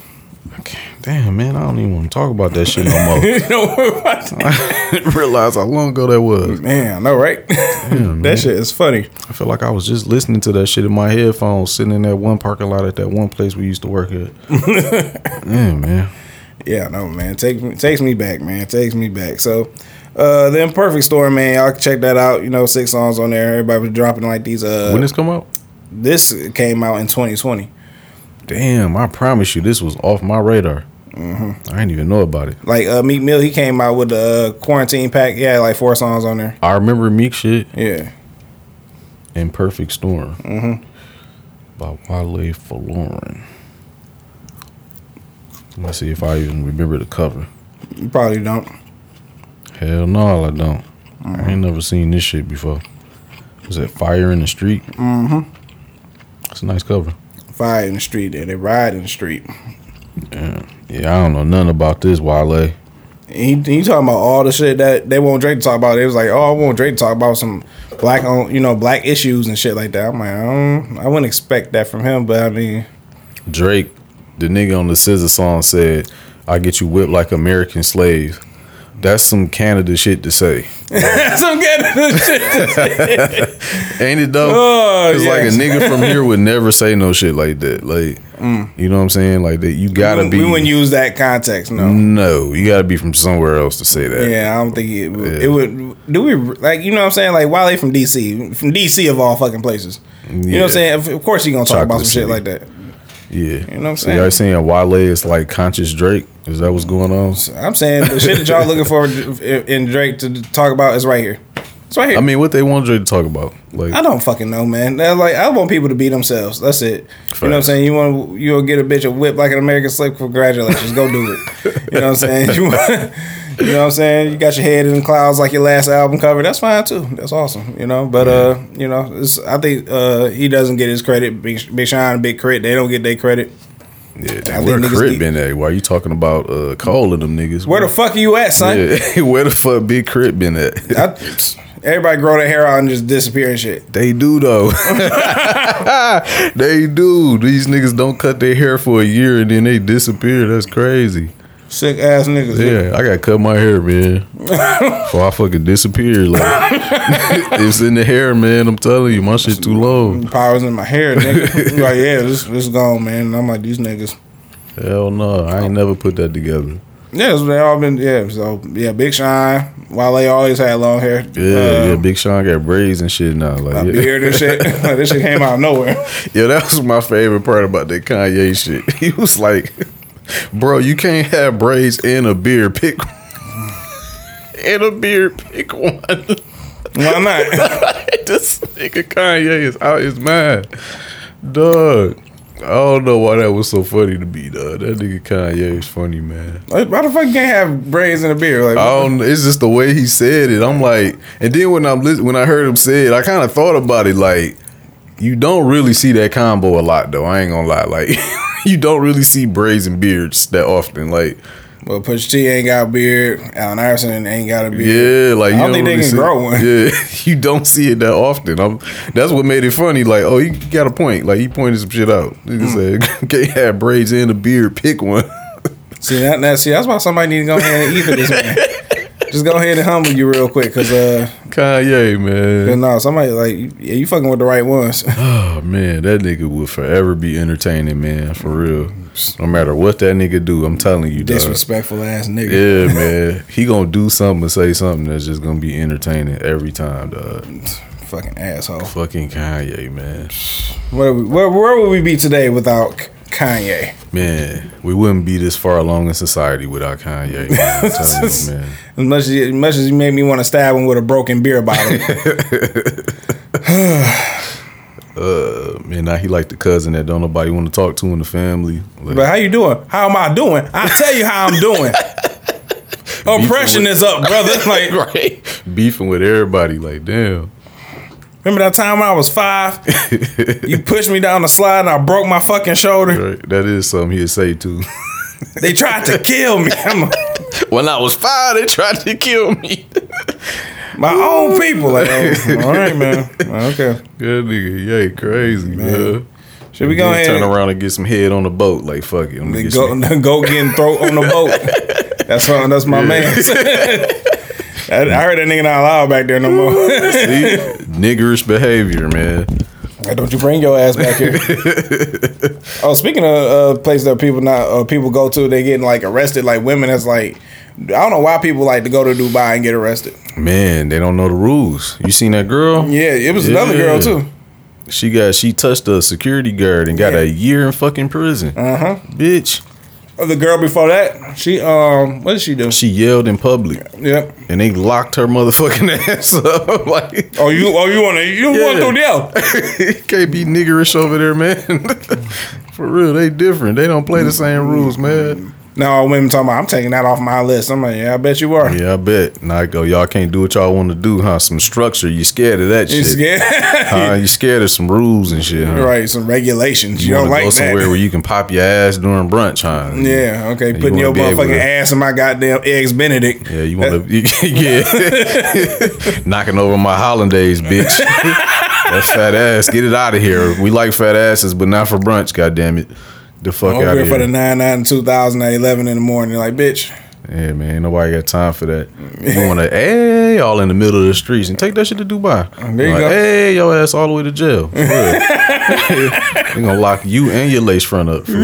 Okay. Damn, man. I don't even want to talk about that shit no more. [LAUGHS] You know what? I didn't [LAUGHS] realize how long ago that was. Man, I know, right? [LAUGHS] that shit is funny. I feel like I was just listening to that shit in my headphones, sitting in that one parking lot at that one place we used to work at. yeah, man. Yeah, no, man. Take me, takes me back, man. Takes me back. So, uh, the Imperfect Storm, man. Y'all can check that out. You know, six songs on there. Everybody was dropping like these. Uh, when this come out? this came out in 2020. Damn, I promise you, this was off my radar. I didn't even know about it. Like uh, Meek Mill, he came out with the uh, quarantine pack. Yeah, like four songs on there. I remember Meek shit Yeah. and Perfect Storm mm-hmm. by Wale Folarin. Let's see if I even remember the cover. You probably don't. Hell no, I don't. I ain't never seen this shit before. Was that Fire in the Street? Mm-hmm. It's a nice cover. Fire in the street there. They ride in the street. Yeah, yeah. I don't know nothing about this Wale. He, he talking about all the shit that they want Drake to talk about. It was like, oh, I want Drake to talk about some black on, you know, black issues and shit like that. I'm like, I, wouldn't expect that from him, but I mean, Drake, the nigga on the SZA song said, "I get you whipped like American slave." That's some Canada shit to say, [LAUGHS] some good shit. [LAUGHS] ain't it though? Oh, Cause like a nigga from here would never say no shit like that. Like, mm. you know what I'm saying? Like that, you gotta we, be. we wouldn't use that context, no. no, you gotta be from somewhere else to say that. Yeah, I don't think it would, it would. Do we like you know what I'm saying? Like Wale from DC, from DC of all fucking places. You know what I'm saying? Of- course, he gonna talk about some Chocolate shit like that. Yeah. You know what I'm So saying? y'all saying Wale is like conscious Drake? Is that what's going on? I'm saying the shit that y'all looking for in Drake to talk about is right here. It's right here. I mean, what they want Drake to talk about? Like, I don't fucking know, man. They're like I want people to be themselves. That's it. You know what I'm saying? You want you want to get a bitch a whip like an American slave? Congratulations, go do it. You know what I'm saying? [LAUGHS] You, want- you know what I'm saying? You got your head in the clouds like your last album cover. That's fine too. That's awesome. You know, but uh, you know, it's, I think uh he doesn't get his credit. Big, Big Sean, Big K.R.I.T., they don't get their credit. Yeah, damn, where niggas K.R.I.T. been at? Why you talking about uh, and them niggas? Where the fuck are you at, son? Yeah, [LAUGHS] where the fuck Big K.R.I.T. been at? I, everybody grow their hair out and just disappear and shit. They do though. [LAUGHS] [LAUGHS] they do. These niggas don't cut their hair for a year and then they disappear. That's crazy. Sick ass niggas. Yeah, I gotta cut my hair, man. Before I fucking disappear. Like [LAUGHS] it's in the hair, man. I'm telling you, my shit too long. Powers in my hair, nigga. Like, yeah, this this gone, man. And I'm like, these niggas. Hell no, I ain't never put that together. Yeah, so they all been yeah. So yeah, Big Shine. Wale always had long hair. Yeah, Uh, yeah. Big Sean got braids and shit now. Like, yeah. beard and shit. [LAUGHS] like, this shit came out of nowhere. Yeah, that was my favorite part about that Kanye shit. [LAUGHS] He was like, "Bro, you can't have braids and a beard. Pick [LAUGHS] and a beard. Pick one." Why not? [LAUGHS] [LAUGHS] this nigga Kanye is out his mind, dog. I don't know why that was so funny to me, dog. That nigga Kanye is funny, man. Like, Why the fuck can't have braids and a beard? Like, I don't. It's just the way he said it. I'm like, and then when I'm when I heard him say it, I kind of thought about it. Like, you don't really see that combo a lot, though. I ain't gonna lie. Like, [LAUGHS] you don't really see braids and beards that often. Like, well, Pusha T ain't got a beard. Allen Iverson ain't got a beard. yeah, like I you don't think they really can grow one. Yeah, [LAUGHS] you don't see it that often. I'm, that's what made it funny. Like, oh, he got a point. Like, he pointed some shit out. Nigga Hmm. said, [LAUGHS] "Can't have braids and a beard. Pick one." See that? that see, that's why somebody need to go ahead and eat for this man. Just go ahead and humble you real quick, cause uh, Kanye, man. no, somebody like yeah, you fucking with the right ones. [LAUGHS] Oh man, that nigga will forever be entertaining, man. For real. No matter what that nigga do, I'm telling you, dog. Disrespectful ass nigga. Yeah, man. He gonna do something or say something that's just gonna be entertaining every time, dog. Fucking asshole. Fucking Kanye, man. Where, where where would we be today without Kanye? Man, we wouldn't be this far along in society without Kanye. Man. You, [LAUGHS] man. As much as as much as you made me want to stab him with a broken beer bottle. [LAUGHS] Uh, man, now he like the cousin that don't nobody want to talk to in the family. Like, but how you doing? How am I doing? I tell you how I'm doing. [LAUGHS] Oppression is up, brother. Like right, beefing with everybody. Like, damn. Remember that time when I was five? [LAUGHS] you pushed me down the slide and I broke my fucking shoulder. Right, that is something he'd say too. [LAUGHS] They tried to kill me. [LAUGHS] When I was five, they tried to kill me. my own people. Like, oh, all right, man. Okay. Good nigga, yeah, crazy, man. Should we go ahead? turn around and get some head on the boat? Like, fuck it. I'm gonna get go, some- go getting throat on the boat. That's what, that's my man. I, I heard that nigga not allowed back there no more. [LAUGHS] See? niggerish behavior, man. Hey, don't you bring your ass back here? [LAUGHS] oh, speaking of uh, places that people not uh, people go to, they getting like arrested. Like women, that's like I don't know why people like to go to Dubai and get arrested. Man, they don't know the rules. You seen that girl? Yeah, it was another girl too. She got she touched a security guard and got Yeah. a year in fucking prison. Uh huh. Bitch. The girl before that, she um, what did she do? She yelled in public Yep. and they locked her motherfucking [LAUGHS] ass up. [LAUGHS] like Oh, you oh you want to you Yeah. want jail? you can't be niggerish over there, man. [LAUGHS] For real, they different. They don't play the same rules, man. No, women talking about I'm taking that off my list. I'm like, yeah, I bet you are. Yeah, I bet. And I go, y'all can't do what y'all want to do, huh? Some structure. You scared of that You shit. scared? Huh? You scared of some rules and shit, huh? right, some regulations. You, You, don't like go somewhere that. where you can pop your ass during brunch, huh? Yeah, okay. You Putting your motherfucking to- ass in my goddamn eggs Benedict. Yeah, you want to, [LAUGHS] yeah, [LAUGHS] knocking over my hollandaise, bitch. [LAUGHS] that fat ass, get it out of here. We like fat asses, but not for brunch. God damn it, the fuck I'm out here of for the here. 9 9 2000 at 11 in the morning. Like, bitch. Yeah, man, nobody got time for that. [LAUGHS] You want to, hey, all in the middle of the streets and take that shit to Dubai. There you like, go. Hey, your ass all the way to jail. For real. [LAUGHS] they gonna lock you and your lace front up. [LAUGHS]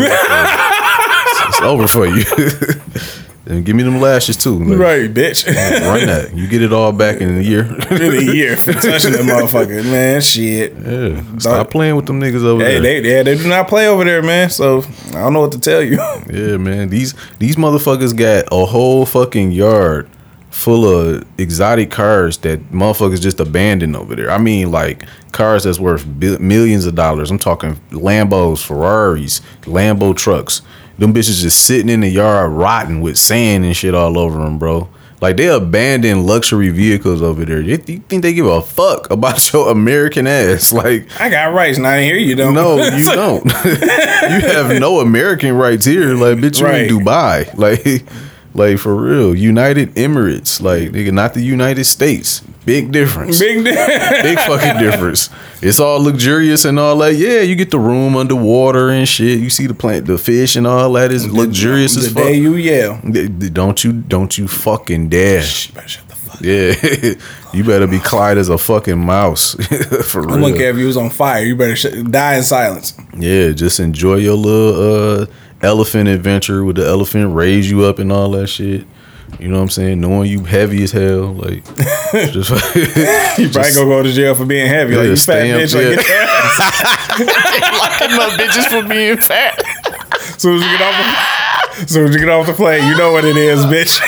It's over for you. And give me them lashes too. Like, Right, bitch. [LAUGHS] Run that. You get it all back in a year. in a year for [LAUGHS] touching that motherfucker. Man, shit. Yeah. Stop playing with them niggas over Hey, there. they, yeah, they do not play over there, man. So I don't know what to tell you. [LAUGHS] yeah, man. These these motherfuckers got a whole fucking yard full of exotic cars that motherfuckers just abandoned over there. I mean, like cars that's worth millions of dollars. I'm talking Lambos, Ferraris, Lambo trucks. Them bitches just sitting in the yard rotting with sand and shit all over them, bro. Like they abandon luxury vehicles over there. You you think they give a fuck about [LAUGHS] your American ass? [LAUGHS] Like I got rights, and I hear you though. No, you don't. [LAUGHS] you have no American rights here. Like, bitch, you Right. in Dubai. Like, like for real. United Emirates. Like, nigga, not the United States. Big difference. Big, difference [LAUGHS] Big fucking difference. It's all luxurious and all that. Yeah, you get the room underwater and shit. You see the plant, the fish and all that is luxurious the as fuck. day you yell. Don't you, don't you fucking dare. You better shut the fuck. Yeah, [LAUGHS] you better be Clyde as a fucking mouse. [LAUGHS] for real. I wouldn't care if you was on fire. You better sh- die in silence. Yeah, just enjoy your little uh elephant adventure with the elephant raise you up and all that shit. You know what I'm saying? Knowing you heavy as hell, like [LAUGHS] just [LAUGHS] You probably gonna go to jail for being heavy. like you fat bitch. Like, get that. [LAUGHS] locking up bitches for being fat. As soon as you get off, the, as soon as you get off the plane, you know what it is, bitch.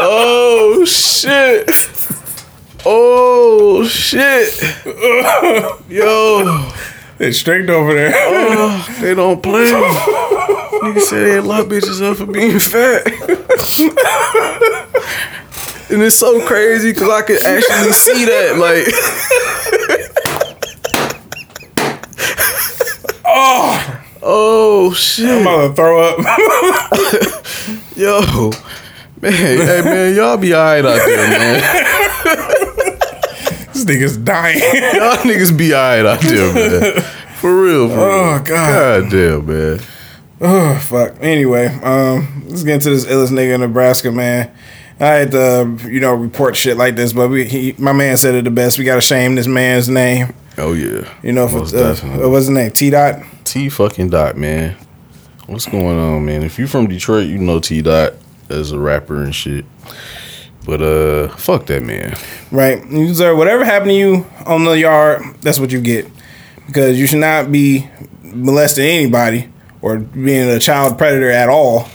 Oh shit. Oh shit. [LAUGHS] Yo, It's straight over there. Oh, [LAUGHS] they don't play. Nigga say they lock bitches up for being fat. [LAUGHS] and it's so crazy because I could actually see that. Like, Oh, oh shit. I'm about to throw up. Yo, man, hey man, y'all be alright out there, man. This nigga's dying. Y'all niggas be alright out there, man. For real, for real. Oh, God. God damn, man. oh fuck. Anyway, um, let's get into this illest nigga in Nebraska, man. I had to, you know, report shit like this, but we, he, my man said it the best. We gotta shame this man's name. Oh yeah. You know, for, Most uh, definitely. what was his name? T Dot. T fucking Dot, man. What's going on, man? If you from Detroit, you know T Dot as a rapper and shit. But uh, fuck that man. Right. You deserve whatever happened to you on the yard. That's what you get, because you should not be molesting anybody or being a child predator at all.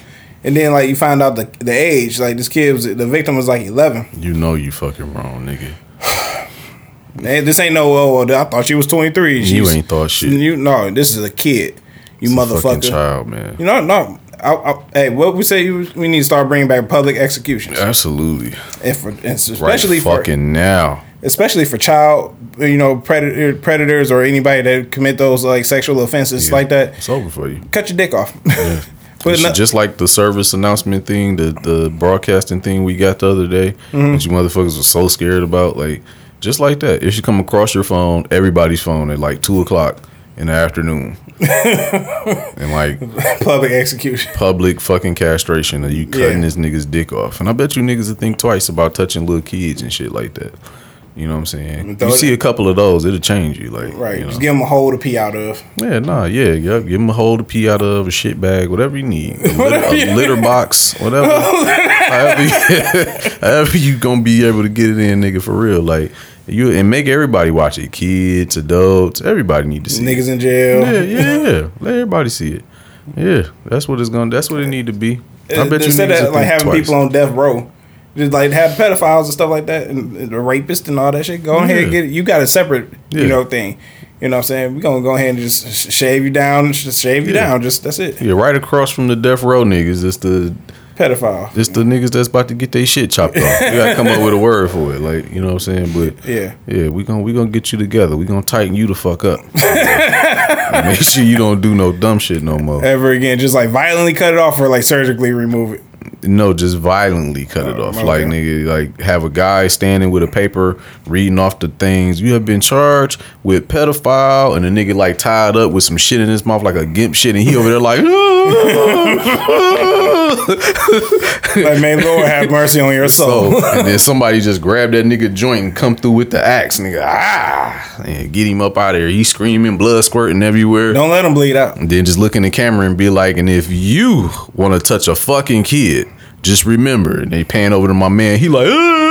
And then like you find out the the age. Like this kid was the victim was like eleven. You know you fucking wrong, nigga. [SIGHS] Man, this ain't no. Oh, well, I thought she was twenty three. You ain't thought shit. You no. This is a kid. You It's motherfucker. child, man. You know no. I, I, hey, what we say? We need to start bringing back public executions, Absolutely. and for and especially Right for fucking now. especially for child, you know, predator, predators or anybody that commit those like sexual offenses Yeah. like that. It's over for you. Cut your dick off. [LAUGHS] Ano- just like the service announcement thing, the the broadcasting thing we got the other day, Mm-hmm. that you motherfuckers were so scared about. Like, just like that. It should come across your phone, everybody's phone, at like two o'clock in the afternoon, [LAUGHS] and like public execution. public fucking castration Are you cutting Yeah. this nigga's dick off. And I bet you niggas would think twice about touching little kids and shit like that. You know what I'm saying? You see a couple of those, it'll change you. Like, Right. You know? Just give them a hole to pee out of. Yeah, nah, yeah, yeah. Give them a hole to pee out of, a shit bag, whatever you need, [LAUGHS] a litter, a litter box, whatever. [LAUGHS] however, you, however you gonna be able to get it in, nigga, for real. Like you and make everybody watch it. Kids, adults, everybody need to see. It. Niggas it. in jail. Yeah, [LAUGHS] yeah. Let everybody see it. Yeah, that's what it's gonna. That's what it need to be. I bet you Instead of like having twice. people on death row, just like have pedophiles and stuff like that, and, and the rapists and all that shit. Go ahead and get it. You got a separate, Yeah. you know, thing. You know what I'm saying? We're gonna go ahead and just shave you down, just shave you Yeah. down. Just that's it. Yeah, right across from the death row niggas. It's the Pedophile. it's the niggas that's about to get their shit chopped off. You gotta come up with a word for it. Like you know what I'm saying. But Yeah. Yeah, we gonna we gonna get you together. We gonna tighten you the fuck up. Make sure you don't do no dumb shit no more. Ever again, just like violently cut it off or like surgically remove it. No, just violently cut it oh, off. okay. Like nigga, like have a guy standing with a paper reading off the things. You have been charged with pedophile, and a nigga like tied up with some shit in his mouth like a gimp shit, and he over there like. [LAUGHS] [LAUGHS] [LAUGHS] Like, may Lord have mercy on your soul. So, and then somebody just grab that nigga joint and come through with the axe, nigga. Ah, and get him up out of there. He screaming, blood squirting everywhere. Don't let him bleed out. And then just look in the camera and be like, and if you want to touch a fucking kid, just remember. And they pan over to my man. He like, ah.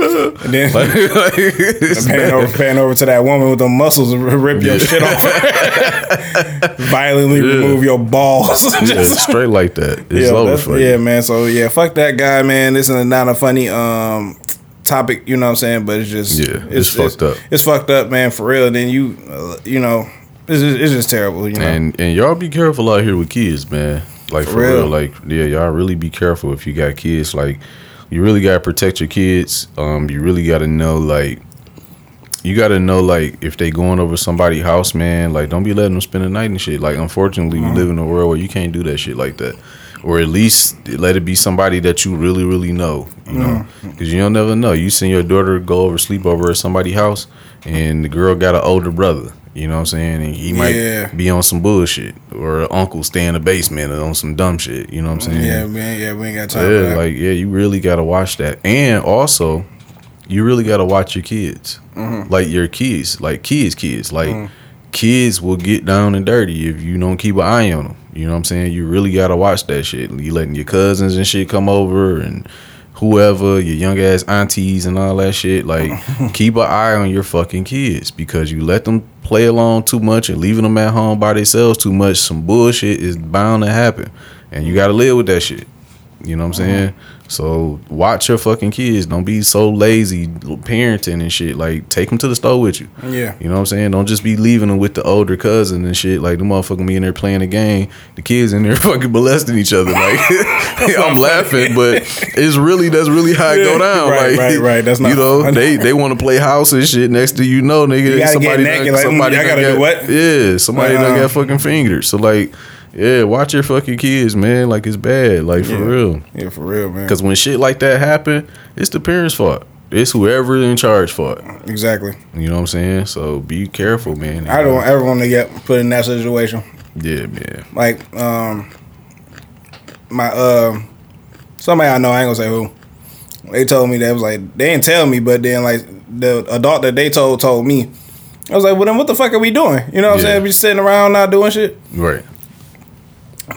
And then like, [LAUGHS] like, [LAUGHS] pan over, pan over to that woman with the muscles and rip your Yeah. shit off. [LAUGHS] Violently remove your balls. Yeah, straight like that. It's yeah, over for yeah, you. man. So yeah, fuck that guy, man. This is not a funny um topic, you know what I'm saying? But it's just Yeah, it's fucked up. It's fucked up, man, for real. Then you, uh, you know, it's just, it's just terrible, you know. And and y'all be careful out here with kids, man. Like for, real. real. like yeah, y'all really be careful if you got kids. Like you really gotta protect your kids. Um, you really gotta know like you gotta know like if they going over somebody's house, man. Like don't be letting them spend the night and shit. Like unfortunately, Mm-hmm. we live in a world where you can't do that shit like that. Or at least let it be somebody that you really, really know, you know, Mm-hmm. because you don't never know. You seen your daughter go over sleep over at somebody's house, and the girl got an older brother. You know what I'm saying? And he might Yeah. be on some bullshit, or an uncle stay in the basement or on some dumb shit. You know what I'm saying? yeah, man. Yeah, we ain't got time for Yeah, that. like yeah, you really gotta watch that, and also, you really gotta watch your kids, Mm-hmm. like your kids, like kids, kids, like kids will get down and dirty if you don't keep an eye on them. You know what I'm saying? You really gotta watch that shit. You letting your cousins and shit come over and whoever your young ass aunties and all that shit. Like, [LAUGHS] keep an eye on your fucking kids because you let them play along too much and leaving them at home by themselves too much. Some bullshit is bound to happen, and you gotta live with that shit. You know what I'm saying? So watch your fucking kids. Don't be so lazy parenting and shit. Like take them to the store with you. Yeah. You know what I'm saying? Don't just be leaving them with the older cousin and shit. Like the motherfucker be in there playing a game. The kids in there [LAUGHS] fucking molesting each other. Like [LAUGHS] I'm laughing, but it's really that's really how it go down. Right, like right, right. That's [LAUGHS] not you know funny. they they want to play house and shit. Next to you know, nigga, You somebody get naked, done, like, mm, somebody y'all gotta got, do what? Yeah, somebody Like, done got fucking fingers. So like. Yeah, watch your fucking kids, man. Like it's bad, like for Yeah. real. Yeah, for real, man. Because when shit like that happen, it's the parents' fault. It's whoever in charge for it. Exactly. You know what I'm saying? So be careful, man. I don't ever want to get put in that situation. Yeah, man. Like, um, my uh, somebody I know, I ain't gonna say who. They told me that was like they didn't tell me, but then like the adult that they told told me. I was like, well then what the fuck are we doing? You know what I'm saying? We just sitting around not doing shit. Right.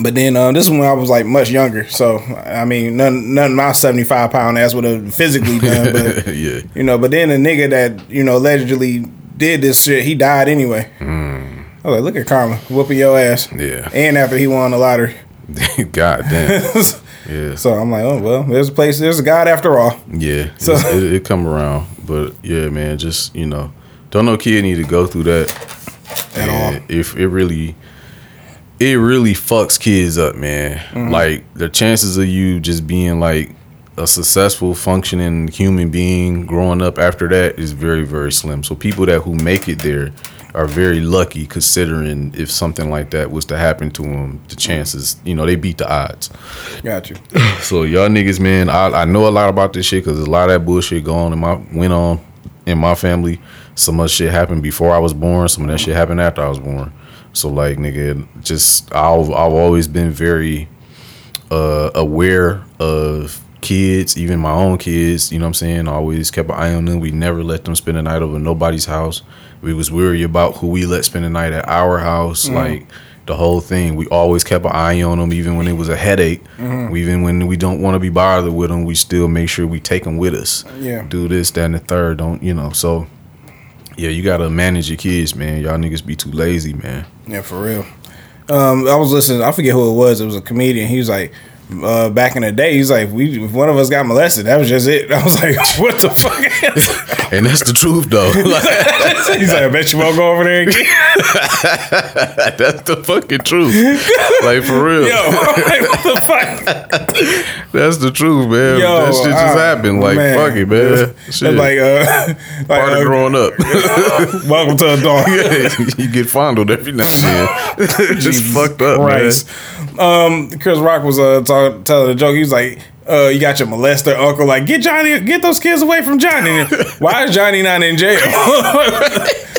But then um, this is when I was like much younger. So I mean, none none of my seventy five pound ass would have physically done. [LAUGHS] But yeah. you know, but then the nigga that you know allegedly did this shit, he died anyway. I was like, look at karma whooping your ass. Yeah. And after he won the lottery. [LAUGHS] God damn. [LAUGHS] Yeah. So I'm like, oh well, there's a place, there's a God after all. Yeah, So- it, it come around, but yeah, man, just you know, don't no kid need to go through that At And all. If it really, it really fucks kids up, man. Mm-hmm. Like the chances of you just being like a successful, functioning human being growing up after that is very, very slim. So people that who make it there are very lucky, considering if something like that was to happen to them, the chances, you know, they beat the odds. Got you. [LAUGHS] So y'all niggas, man, I, I know a lot about this shit because a lot of that bullshit going in my went on in my family. So much shit happened before I was born. Some of that shit happened after I was born. So like, nigga, just I've I've always been very uh, aware of kids, even my own kids. You know what I'm saying? I always kept an eye on them. We never let them spend the night over nobody's house. We was worried about who we let spend the night at our house. Like the whole thing. We always kept an eye on them, even when it was a headache. Even when we don't want to be bothered with them, we still make sure we take them with us. Yeah. Do this, that, and the third. Don't you know? So. Yeah, you gotta manage your kids, man. Y'all niggas be too lazy, man. Yeah, for real. Um, I was listening. I forget who it was. It was a comedian. He was like, uh, back in the day, he's like, we if one of us got molested, that was just it. [LAUGHS] I was like, what the fuck? [LAUGHS] And that's the truth, though. [LAUGHS] Like, he's like, I bet you won't go over there again. that's the fucking truth. Like for real. Yo, like, what the fuck? That's the truth, man. Yo, that shit just ah, happened. Like man. fuck it, man. Shit. like, uh, like, Part of uh, growing up. welcome to a dog. Yeah, you get fondled every now and then. just fucked up, Christ. Um, Chris Rock was uh talk, telling the joke. He was like, uh, "You got your molester uncle. Like, get Johnny, get those kids away from Johnny. [LAUGHS] Why is Johnny not in jail? [LAUGHS]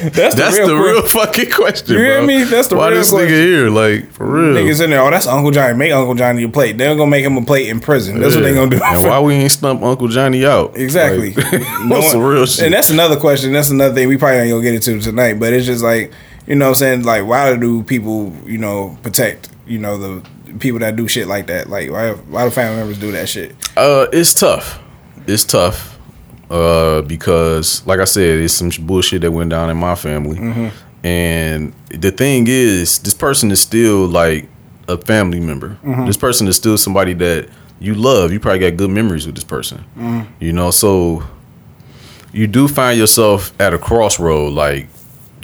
That's the That's real, the real fucking question, You hear bro. me? That's the Why real this question. nigga here? Like for real. Niggas in there. Oh, that's Uncle Johnny. Make Uncle Johnny a plate. They're gonna make him a plate in prison. That's what they gonna do. And [LAUGHS] why we ain't stump Uncle Johnny out? Exactly. Like, one- real shit? And that's another question. That's another thing we probably ain't gonna get into tonight. But it's just like, you know what I'm saying? Like, why do people, you know, protect, you know, the people that do shit like that? Like, why, why do family members do that shit? Uh, it's tough. It's tough. Uh, because like I said, it's some bullshit that went down in my family, Mm-hmm. and the thing is, this person is still like a family member. Mm-hmm. This person is still somebody that you love. You probably got good memories with this person. Mm-hmm. You know, so you do find yourself at a crossroad, like.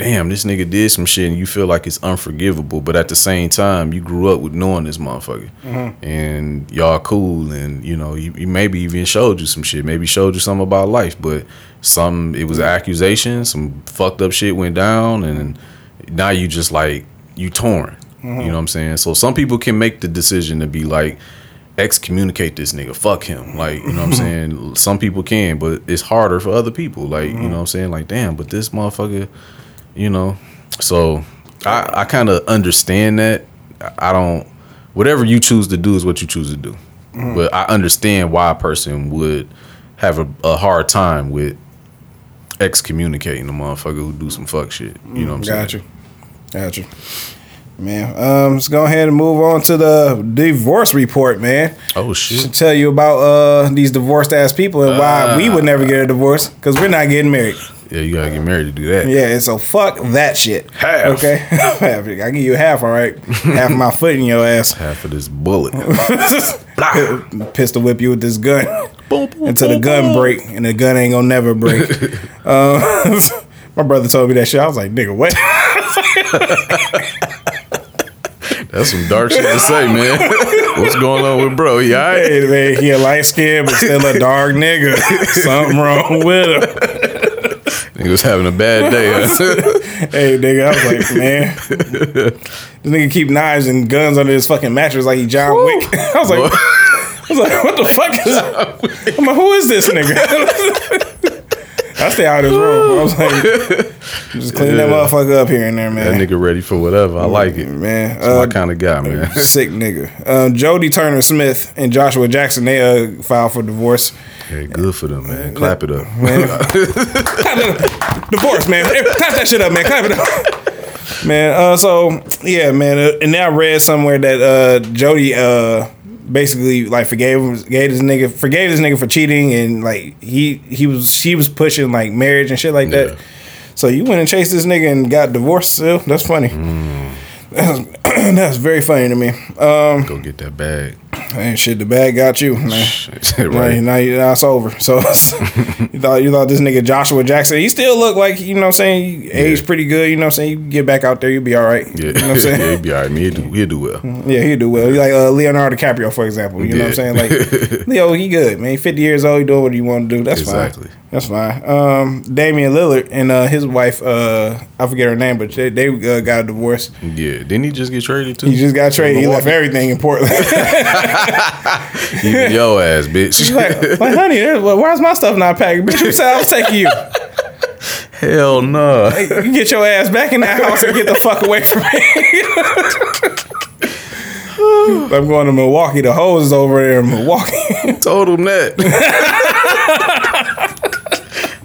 Damn, this nigga did some shit and you feel like it's unforgivable, but at the same time, you grew up with knowing this motherfucker, mm-hmm. and y'all cool, and you know, you, he maybe even showed you some shit, maybe showed you something about life, but some it was mm-hmm. an accusation, some fucked up shit went down, and now you just like you torn. You mm-hmm. know what I'm saying? So some people can make the decision to be like excommunicate this nigga, fuck him. Like, you know what I'm [LAUGHS] saying? Some people can, but it's harder for other people. Like, you know what I'm saying? Like, damn, but this motherfucker, you know. So I, I kind of understand that. I- don't whatever you choose to do is what you choose to do. But I understand why a person would have a, a hard time with excommunicating a motherfucker who do some fuck shit. You know what I'm saying? Got you. Got you. Man, um, let's go ahead and move on to the divorce report, man. Oh shit. tell you about uh these divorced ass people and why we would never get a divorce because we're not getting married. Yeah, you gotta get married to do that. Yeah, and so fuck that shit. Half. Okay, half. [LAUGHS] I give you half, all right. half of my foot in your ass. [LAUGHS] Half of this bullet. [LAUGHS] Pistol whip you with this gun Boom, boom, until the gun boom. break, and the gun ain't gonna never break. uh, my brother told me that shit. I was like, nigga, what? That's some dark shit to say, man. What's going on with bro? He hey man, he a light skin, but still a dark nigga. Something wrong with him. He was having a bad day. Huh? [LAUGHS] Hey nigga, I was like, man, [LAUGHS] this nigga keep knives and guns under his fucking mattress like he John Wick. [LAUGHS] I was like, I was like, what the fuck is? I'm like, who is this nigga? I stay out of his room. I was like, [LAUGHS] just clean that motherfucker up here and there, man. That nigga ready for whatever. I like it. man. That's my Uh, kind of guy, man. [LAUGHS] Sick nigga. Um, Jodie Turner Smith and Joshua Jackson they uh, filed for divorce. Hey, good for them, man. Clap it up. Man. [LAUGHS] divorce, man. Clap that shit up, man. Clap it up. Man, uh, so yeah, man, uh, and then I read somewhere that uh, Jodie uh, basically like forgave him, gave this nigga, forgave this nigga for cheating, and like he he was she was pushing like marriage and shit like Yeah. that. So you went and chased this nigga and got divorced. Still, that's funny. Mm. That's, [CLEARS THROAT] that's very funny to me. Um, Go get that bag. And shit, the bag got you, man. Right. [LAUGHS] right. Now, now it's over. So [LAUGHS] you thought you thought this nigga Joshua Jackson, he still look like, you know what I'm saying, he aged pretty good, you know what I'm saying? You get back out there, you'll be all right. Yeah. You know what I'm [LAUGHS] yeah, saying? he'd be all right. He'll do, he'll do well. yeah, he'll do well. Like uh, Leonardo DiCaprio, for example. You know what I'm saying? Like Leo, he good, man. He 50 years old, he doing what he want to do. That's Exactly. fine. That's fine. Um, Damian Lillard and uh, his wife, uh, I forget her name, but they, they uh, got a divorce. Yeah. Didn't he just get traded too? He just got traded. He left everything in Portland. [LAUGHS] He- Yo ass, bitch. like, like, honey, why's my stuff not packed? Bitch, who said I was taking you? Hell no. You get your ass back in that house and get the fuck away from me. [LAUGHS] I'm going to Milwaukee. The hose is over there in Milwaukee. Told him that. [LAUGHS]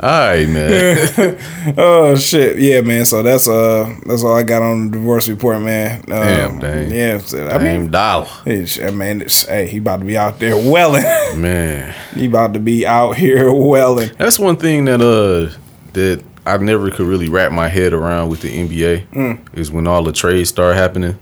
right, man. [LAUGHS] oh shit, yeah, man. So that's uh, that's all I got on the divorce report, man. Um, Damn, dang. Yeah, so, I Damn mean, dollar. it's, I mean, it's, hey, he about to be out there [LAUGHS] welling. Man. he about to be out here [LAUGHS] welling. That's one thing that uh that I never could really wrap my head around with the NBA Mm. is when all the trades start happening.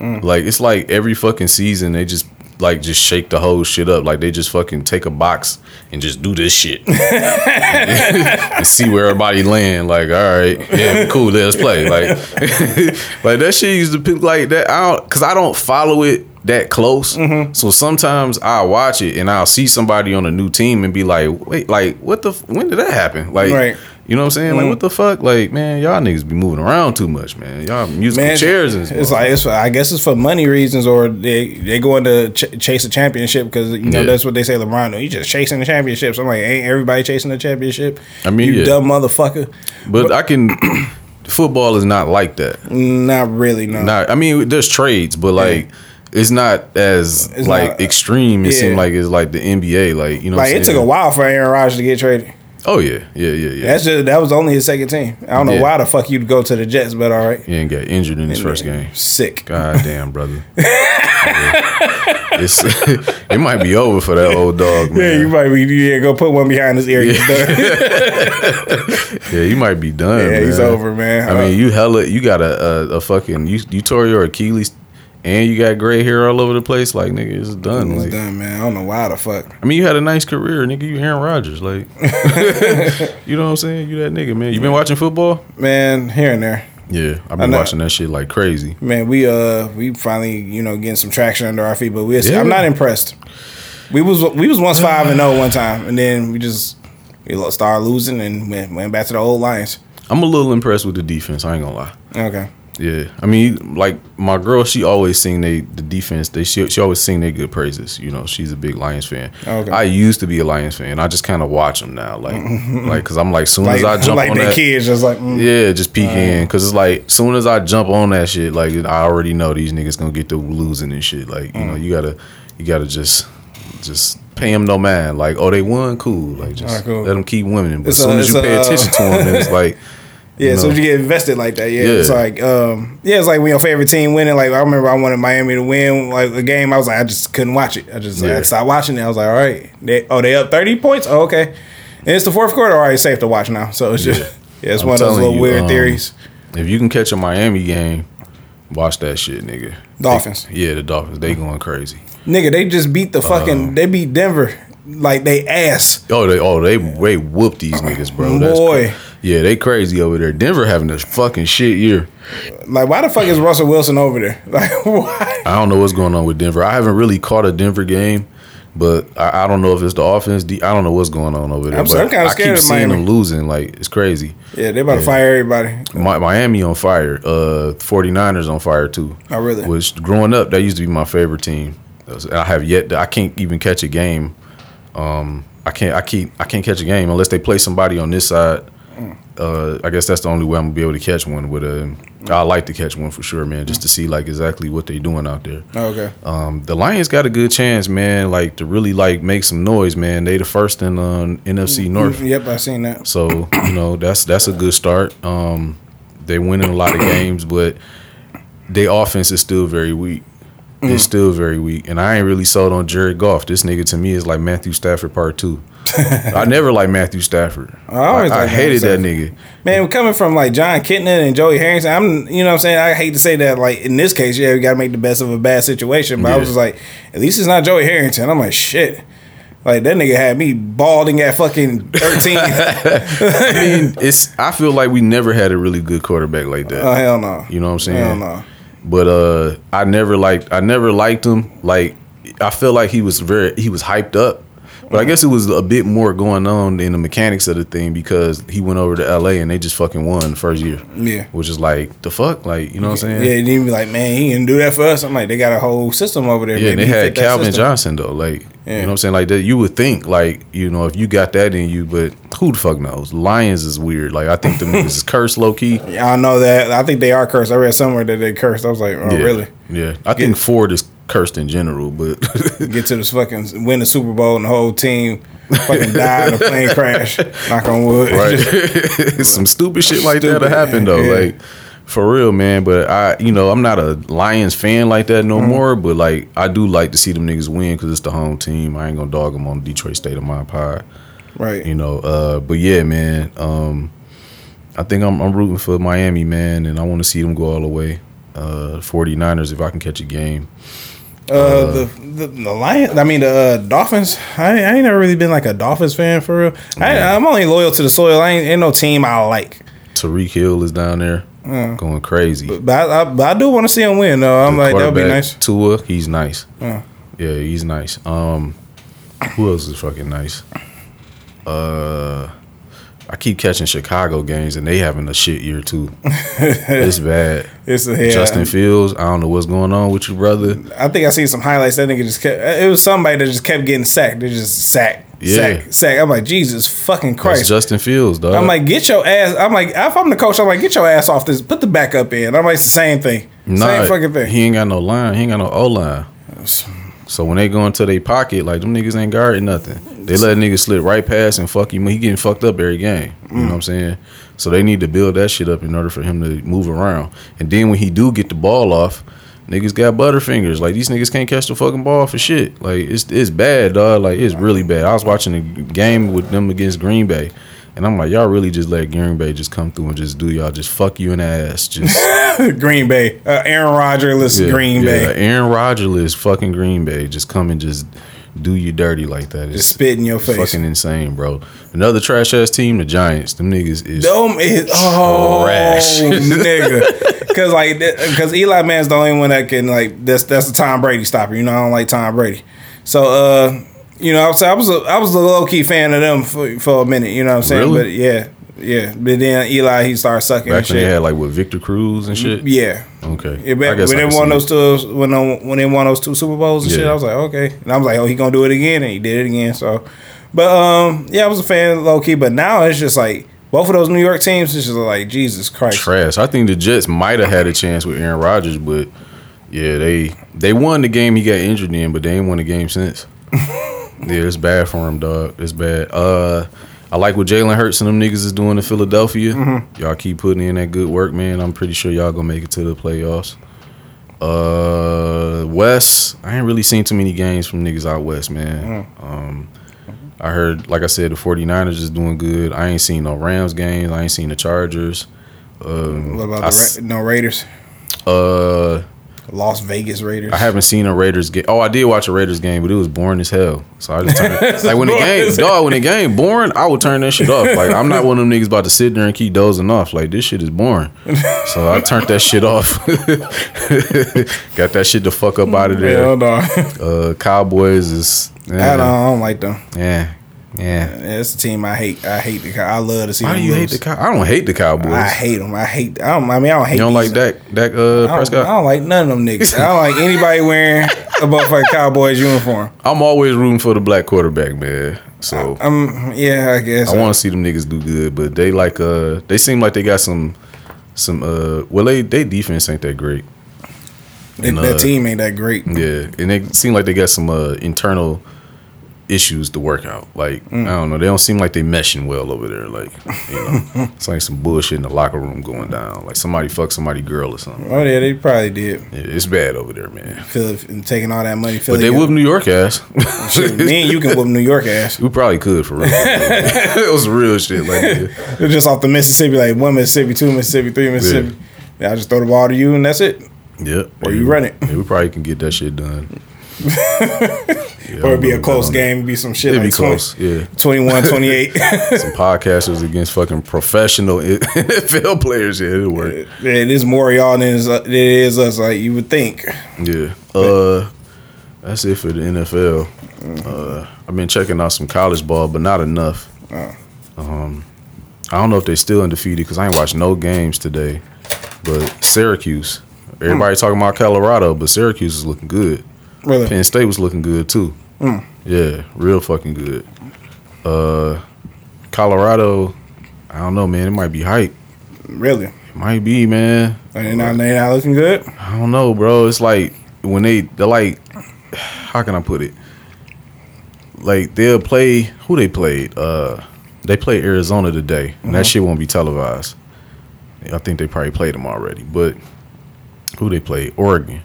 Like it's like every fucking season they just like just shake the whole shit up. Like they just fucking take a box and just do this shit [LAUGHS] and see where everybody land. Like, all right, yeah, cool, let's play. Like, [LAUGHS] like that shit used to be like that. I don't, cause I don't follow it that close. Mm-hmm. So sometimes I watch it and I'll see somebody on a new team and be like, wait, like what the? f- When did that happen? Like, Right. You know what I'm saying? Like, what mm. the fuck? Like, man, y'all niggas be moving around too much, man. Y'all musical Man, chairs and it's like it's. I guess it's for money reasons, or they they going to ch- chase a championship because you know Yeah. that's what they say. LeBron, he just chasing the championships. I'm like, ain't everybody chasing the championship? I mean, you yeah. dumb motherfucker. but I can. [CLEARS THROAT] football is not like that. Not really, no. Not, I mean, there's trades, but like. It's not as It's like not- extreme. It yeah. seemed like it's like the NBA. Like you know, what like it took a while for Aaron Rodgers to get traded. Oh yeah, yeah, yeah, yeah. That's just that was only his second team. I don't know Yeah. why the fuck you'd go to the Jets, but all right. He ain't got injured in his first game. Sick. God damn, brother. [LAUGHS] Yeah. It's [LAUGHS] it might be over for that old dog, Yeah, man. you might be. Yeah, go put one behind his ear. Done. [LAUGHS] Yeah, you might be done. Yeah, he's over, man. I Uh, mean, you hella, you got a, a, a fucking, you, you tore your Achilles, and you got gray hair all over the place. Like, nigga, it's done. He's Like, done, man. I don't know why the fuck. I mean, you had a nice career, nigga. You Aaron Rodgers, like, [LAUGHS] you know what I'm saying? You that nigga, man. You been watching football? Man, here and there. Yeah, I've been watching that shit like crazy. Man, we uh we finally you know getting some traction under our feet, but we Yeah. I'm not impressed. We was we was once five and zero one time, and then we just we started losing and went, went back to the old Lions. I'm a little impressed with the defense. I ain't gonna lie. Okay, Yeah, I mean, like my girl, she always sing they the defense. They she, she always sing their good praises. You know, she's a big Lions fan. Okay. I used to be a Lions fan. I just kind of watch them now, like, [LAUGHS] like because I'm like, soon like as I jump like on that, kids just like mm, yeah, just peek in because it's like, soon as I jump on that shit, like I already know these niggas gonna get to losing and shit. Like, you know, Mm. you gotta, you gotta just, just pay them no man. Like, oh, they won, cool. Like, just Alright, cool. let them keep winning. But as a- soon as you pay a, uh, attention to them, it's like. Yeah. you So you get invested like that, yeah. Yeah. It's like um yeah, it's like when your favorite team winning. Like I remember I wanted Miami to win like a game. I was like I just couldn't watch it. I just Yeah. I stopped watching it. I was like all right, they oh they up thirty points. Oh, okay, and it's the fourth quarter. All right, safe to watch now. So it's just [LAUGHS] yeah, it's I'm one of those little you, weird um, theories. If you can catch a Miami game, watch that shit, nigga. Dolphins. They- yeah, the Dolphins. They going crazy. Nigga, they just beat the fucking. they beat Denver like they ass. Oh, they oh they they whoop these niggas, bro. That's Boy. Yeah, they crazy over there. Denver having a fucking shit year. Like why the fuck is Russell Wilson over there? [LAUGHS] Like why? I don't know what's going on with Denver. I haven't really caught a Denver game, but I, I don't know if it's the offense. I don't know what's going on over there. I'm- but I'm kinda scared. I keep of seeing Miami. them losing. Like it's crazy. Yeah, they about to fire everybody. Mi- Miami on fire. Uh, 49ers on fire too. Oh, really? Which growing up, that used to be my favorite team. I have yet. To, I can't even catch a game. Um, I can't I keep I can't catch a game unless they play somebody on this side. Uh, I guess that's the only way I'm gonna be able to catch one. With a, I like to catch one for sure, man, just to see like exactly what they're doing out there. Okay. Um, the Lions got a good chance, man, like to really like make some noise, man. They the first in uh, NFC North. Yep, I seen that. So you know that's that's a good start. Um, they winning a lot of games, but their offense is still very weak. Mm. It's still very weak, and I ain't really sold on Jared Goff. This nigga to me is like Matthew Stafford part two. [LAUGHS] I never liked Matthew Stafford. I always I, hated that nigga. Man, coming from like Jon Kitna and Joey Harrington, I'm you know what I'm saying I hate to say that like in this case, yeah, we gotta make the best of a bad situation. But I was just like, at least it's not Joey Harrington. I'm like, shit. Like that nigga had me balding at fucking 13. [LAUGHS] I mean, it's. I feel like we never had a really good quarterback like that. oh hell no. You know what I'm saying? Hell no. But uh, I never liked. I never liked him. Like I feel like he was very. He was hyped up. But I guess it was a bit more going on in the mechanics of the thing because he went over to LA and they just fucking won the first year. Yeah. Which is like the fuck, like you know what I'm saying? Yeah, and he be like, man, he didn't do that for us. I'm like, they got a whole system over there. Yeah, and they he had Calvin. Johnson though. Like Yeah. you know what I'm saying? Like that you would think like, you know, if you got that in you, but who the fuck knows? Lions is weird. Like I think the niggas is [LAUGHS] cursed low key. Yeah, I know that. I think they are cursed. I read somewhere that they cursed. I was like, oh, Yeah. really? Yeah. I think Ford is cursed in general, but [LAUGHS] Get to this fucking win the Super Bowl and the whole team fucking die in a plane [LAUGHS] crash. Knock on wood. right. [LAUGHS] Some stupid shit like that Stupid, happen though. yeah. Like for real, man. But I, you know, I'm not a Lions fan like that Mm-hmm. no more. But like, I do like to see them niggas win because it's the home team. I ain't gonna dog them on Detroit State of Mind Pie. right. You know, uh, but yeah, man. Um, I think I'm, I'm rooting for Miami, man, and I want to see them go all the way. Uh, 49ers, if I can catch a game. Uh, the, the the Lions. I mean the uh, Dolphins. I, I ain't never really been like a Dolphins fan for real. I, I'm only loyal to the soil. I ain't, ain't no team I like. Tyreek Hill is down there going crazy. But I, I, but I do want to see him win though. I'm The like that would be nice. Tua, he's nice. Yeah. Yeah, he's nice. Um, who else is fucking nice? Uh, I keep catching Chicago games and they having a shit year too. [LAUGHS] it's bad. It's a yeah, Justin Fields, I don't know what's going on with your brother. I think I seen some highlights. That nigga just kept. It was somebody that just kept getting sacked. They just sack, Yeah. sack, sack. I'm like Jesus fucking That's Christ. Justin Fields, dog. I'm like, get your ass. I'm like, if I'm the coach, I'm like, get your ass off this. Put the backup in. I'm like, it's the same thing. Nah, same fucking thing. He ain't got no line. He ain't got no O line. So when they go into their pocket, like them niggas ain't guarding nothing. They let niggas slip right past and fuck him. He getting fucked up every game. You know what I'm saying? So they need to build that shit up in order for him to move around. And then when he do get the ball off, niggas got butterfingers. Like these niggas can't catch the fucking ball for shit. Like it's it's bad, dog. Like it's really bad. I was watching a game with them against Green Bay. And I'm like, y'all really just let Green Bay just come through and just do y'all just fuck you in the ass. Just [LAUGHS] Green Bay, uh, Aaron Rodgers, yeah, Green yeah, Bay, Aaron Rodgers fucking Green Bay. Just come and just do you dirty like that. It's just spit in your face. fucking insane, bro. Another trash ass team, the Giants. Them niggas is Dome is oh Trash. [LAUGHS] nigga, because like because Eli Mann's the only one that can like that's that's the Tom Brady stopper. You know I don't like Tom Brady, so uh you know I was I was a, I was a low key fan of them for, for a minute. You know what I'm saying? Really? But yeah, yeah. But then Eli he started sucking back when they had like with Victor Cruz and shit. Yeah. Okay, Yeah, guess when they won those two, when they, when they won those two Super Bowls and shit, I was like, okay. And I was like, oh, he gonna do it again, and he did it again. So, but um, yeah, I was a fan low key. But now it's just like both of those New York teams. It's just like Jesus Christ. trash. I think the Jets might have had a chance with Aaron Rodgers, but yeah, they they won the game he got injured in, but they ain't won the game since. [LAUGHS] yeah, it's bad for him, dog. It's bad. Uh, I like what Jalen Hurts and them niggas is doing in Philadelphia. Mm-hmm. Y'all keep putting in that good work, man. I'm pretty sure y'all gonna make it to the playoffs. Uh, West, I ain't really seen too many games from niggas out west, man. Mm. Um, I heard, like I said, the 49ers is doing good. I ain't seen no Rams games. I ain't seen the Chargers. Um, What about I the Ra- no Raiders? uh, Las Vegas Raiders. I haven't seen a Raiders game. Oh, I did watch a Raiders game, but it was boring as hell. So I just turned it. [LAUGHS] like when the game, dog, when the game boring, I would turn that shit off. Like I'm not one of them niggas about to sit there and keep dozing off. Like this shit is boring. So I turned that shit off. [LAUGHS] Got that shit the fuck up out of Hell there. no. Uh, Cowboys is I, don't, I don't like them. yeah, yeah. That's a team I hate. I hate the. Cow- I love to see. Why do you hate the Cow? I don't hate the Cowboys. I hate them. I hate. I don't. I mean, I don't hate. you don't like Dak, Dak uh, I don't, I don't like none of them niggas. I don't like anybody wearing a motherfucking Cowboys uniform. I'm always rooting for the black quarterback, man. So I, um, yeah, I guess. I want to see them niggas do good, but they like uh they seem like they got some some uh well they they defense ain't that great. that, and, that uh, team ain't that great. Yeah, and they seem like they got some uh internal issues to work out. Like mm. I don't know, they don't seem like they meshing well over there. Like you know, [LAUGHS] it's like some bullshit in the locker room going down. Like somebody fucked somebody girl or something. Oh yeah, they probably did. Yeah, it's bad over there, man. Philly and taking all that money. But Philly they whoop New York ass. Oh, me and you can whoop New York ass. [LAUGHS] we probably could for real. [LAUGHS] it was real shit. Like yeah. Just off the Mississippi, like one Mississippi, two Mississippi, three Mississippi. Yeah, I just throw the ball to you and that's it. Yep. Or you run it. Yeah, we probably can get that shit done. Yeah, Or it'd be a close game, it'd be some shit It'd like be close. Yeah. 21, [LAUGHS] 28. Some podcasters against fucking professional [LAUGHS] NFL players. Yeah, it'll work. it is more y'all than it is us, like you would think. Yeah. Uh, that's it for the NFL. Uh, I've been checking out some college ball, but not enough. Um, I don't know if they're still undefeated because I ain't watched no games today. But Syracuse, everybody talking about Colorado, but Syracuse is looking good. Really? Penn State was looking good too. Yeah, real fucking good. Uh, Colorado, I don't know, man. It might be hype. Really? It might be, man. And they not, they not looking good? I don't know, bro. It's like when they they're like, [SIGHS] how can I put it? Like they'll play who they played. Uh, they played Arizona today, and that shit won't be televised. I think they probably played them already, but who they played? Oregon.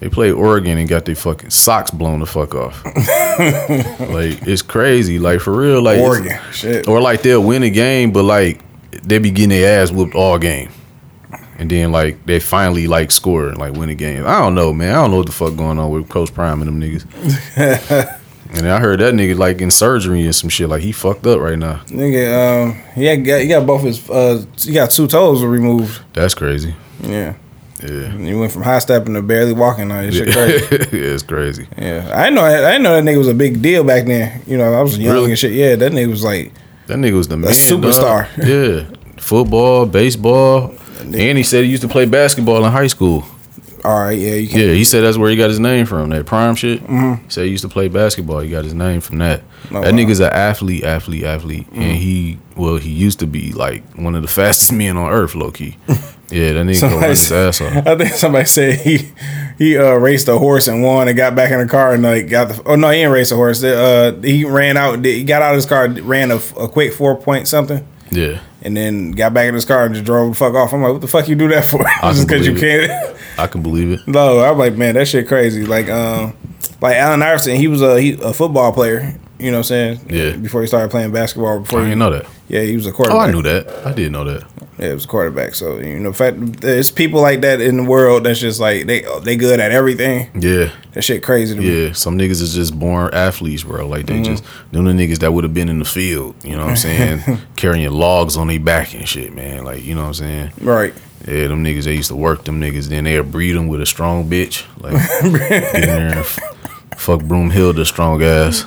They played Oregon and got their fucking socks blown the fuck off. [LAUGHS] like it's crazy, like for real, like Oregon. Shit. or like they'll win a game, but like they be getting their ass whooped all game. And then like they finally like score and like win a game. I don't know, man. I don't know what the fuck going on with Coach Prime and them niggas. [LAUGHS] and I heard that nigga like in surgery and some shit. Like he fucked up right now. Nigga, um, he got, he got both his, uh, he got two toes removed. That's crazy. Yeah. Yeah. You went from high stepping to barely walking. Like, this shit crazy. [LAUGHS] yeah, it's crazy. Yeah, I know. I didn't know that nigga was a big deal back then. You know, I was young Really? and shit. Yeah, that nigga was like, That nigga was the man. superstar. dog. [LAUGHS] Yeah. Football, baseball. And he said he used to play basketball in high school. all right, yeah, you can. Yeah, he said that's where he got his name from. That prime shit. Mm-hmm. He said he used to play basketball. He got his name from that. Oh, that wow. nigga's an athlete, athlete, athlete, and he well, he used to be like one of the [LAUGHS] fastest men on earth, low key. Yeah, that nigga run his ass off. I think somebody said he he uh, raced a horse and won and got back in the car and like got the. Oh no, he didn't race a horse. Uh, he ran out. He got out of his car, ran a, a quick four point something, Yeah, and then got back in his car and just drove the fuck off. I'm like, what the fuck you do that for? [LAUGHS] Just because you believe can't. I can believe it. No, I'm like, man, that shit crazy. Like, um, like Allen Iverson, he was a he, a football player. You know what I'm saying? Yeah. Before he started playing basketball, before I he, didn't know that. yeah, he was a Oh. I knew that. I did know that. Yeah, it was a quarterback. So you know, fact, there's people like that in the world that's just like they they good at everything. Yeah, That shit crazy to me. yeah. Some niggas is just born athletes, bro. Like they mm-hmm. just them the niggas that would have been in the field. You know what I'm saying? [LAUGHS] Carrying logs on their back and shit, man. Like you know what I'm saying? Right. Yeah, them niggas, they used to work them niggas. Then they'll breed them with a strong bitch. Like, [LAUGHS] get in there and f- fuck Broomhild, strong ass.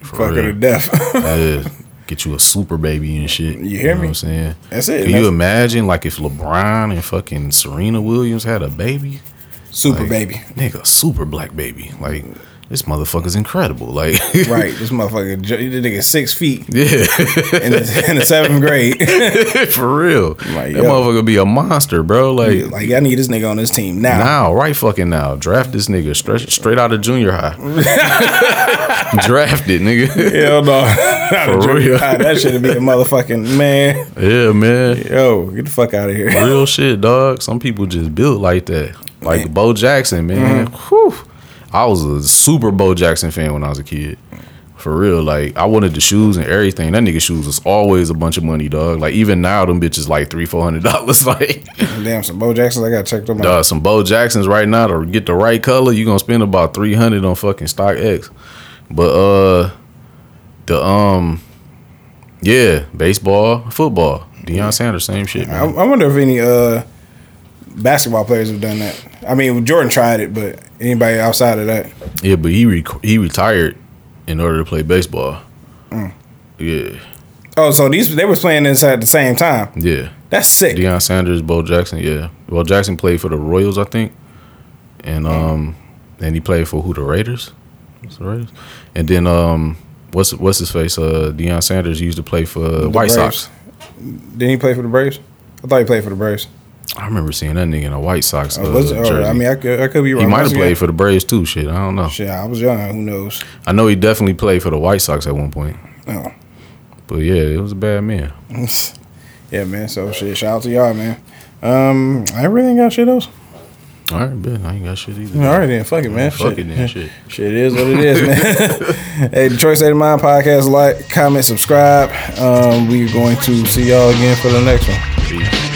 Fucking to death. Yeah, [LAUGHS] get you a super baby and shit. You, hear know me? what I'm saying? That's it. Can That's you imagine, like, if LeBron and fucking Serena Williams had a baby? super Like, baby. Nigga, super black baby. Like, this motherfucker's incredible. Like, [LAUGHS] Right. This motherfucker, this nigga six feet yeah, [LAUGHS] in the, in the seventh grade. [LAUGHS] for real. Like, that yo. motherfucker be a monster, bro. Like, like I need this nigga on this team now. Now, right fucking now. Draft this nigga straight, straight out of junior high. Draft it, nigga. Hell no. Not For real. high. That should be a motherfucking man. Yeah, man. Yo, get the fuck out of here. Real shit, dog. Some people just built like that. Like Bo Jackson, man. Mm-hmm. Whew. I was a super Bo Jackson fan when I was a kid. For real. Like, I wanted the shoes and everything. That nigga shoes was always a bunch of money, dog. Like, even now, them bitches like three, four hundred dollars. [LAUGHS] Like, Damn, some Bo Jacksons. I gotta check them out. Dog, some Bo Jacksons right now to get the right color, you gonna spend about three hundred on fucking StockX. But uh, the um, yeah, baseball, football. Deion Sanders, same shit, I, man. I wonder if any uh basketball players have done that. I mean, Jordan tried it, but anybody outside of that, Yeah, but he re- he retired in order to play baseball. Yeah, oh, so these they were playing this at the same time. yeah. That's sick. Deion Sanders, Bo Jackson, yeah. Well, Jackson played for the Royals, I think, and um, and he played for who the Raiders. What's the Raiders? And then um, what's what's his face? Uh, Deion Sanders used to play for The White Braves. Sox. Didn't he play for the Braves? I thought he played for the Braves. I remember seeing that nigga in a White Sox uh? Oh, jersey. I mean, I could, I could be wrong. he might have played for the Braves too. Shit, I don't know. Shit, I was young. Who knows? I know he definitely played for the White Sox at one point. Oh. But yeah, it was a bad man. [LAUGHS] yeah, man. So shit. Shout out to y'all, man. Um, I really ain't got shit else. All right, bet I ain't got shit either. All right then, fuck it, man. Fuck shit. it then, shit. [LAUGHS] Shit is what it is, man. [LAUGHS] hey, Detroit State of Mind podcast. Like, comment, subscribe. Um, we're going to see y'all again for the next one.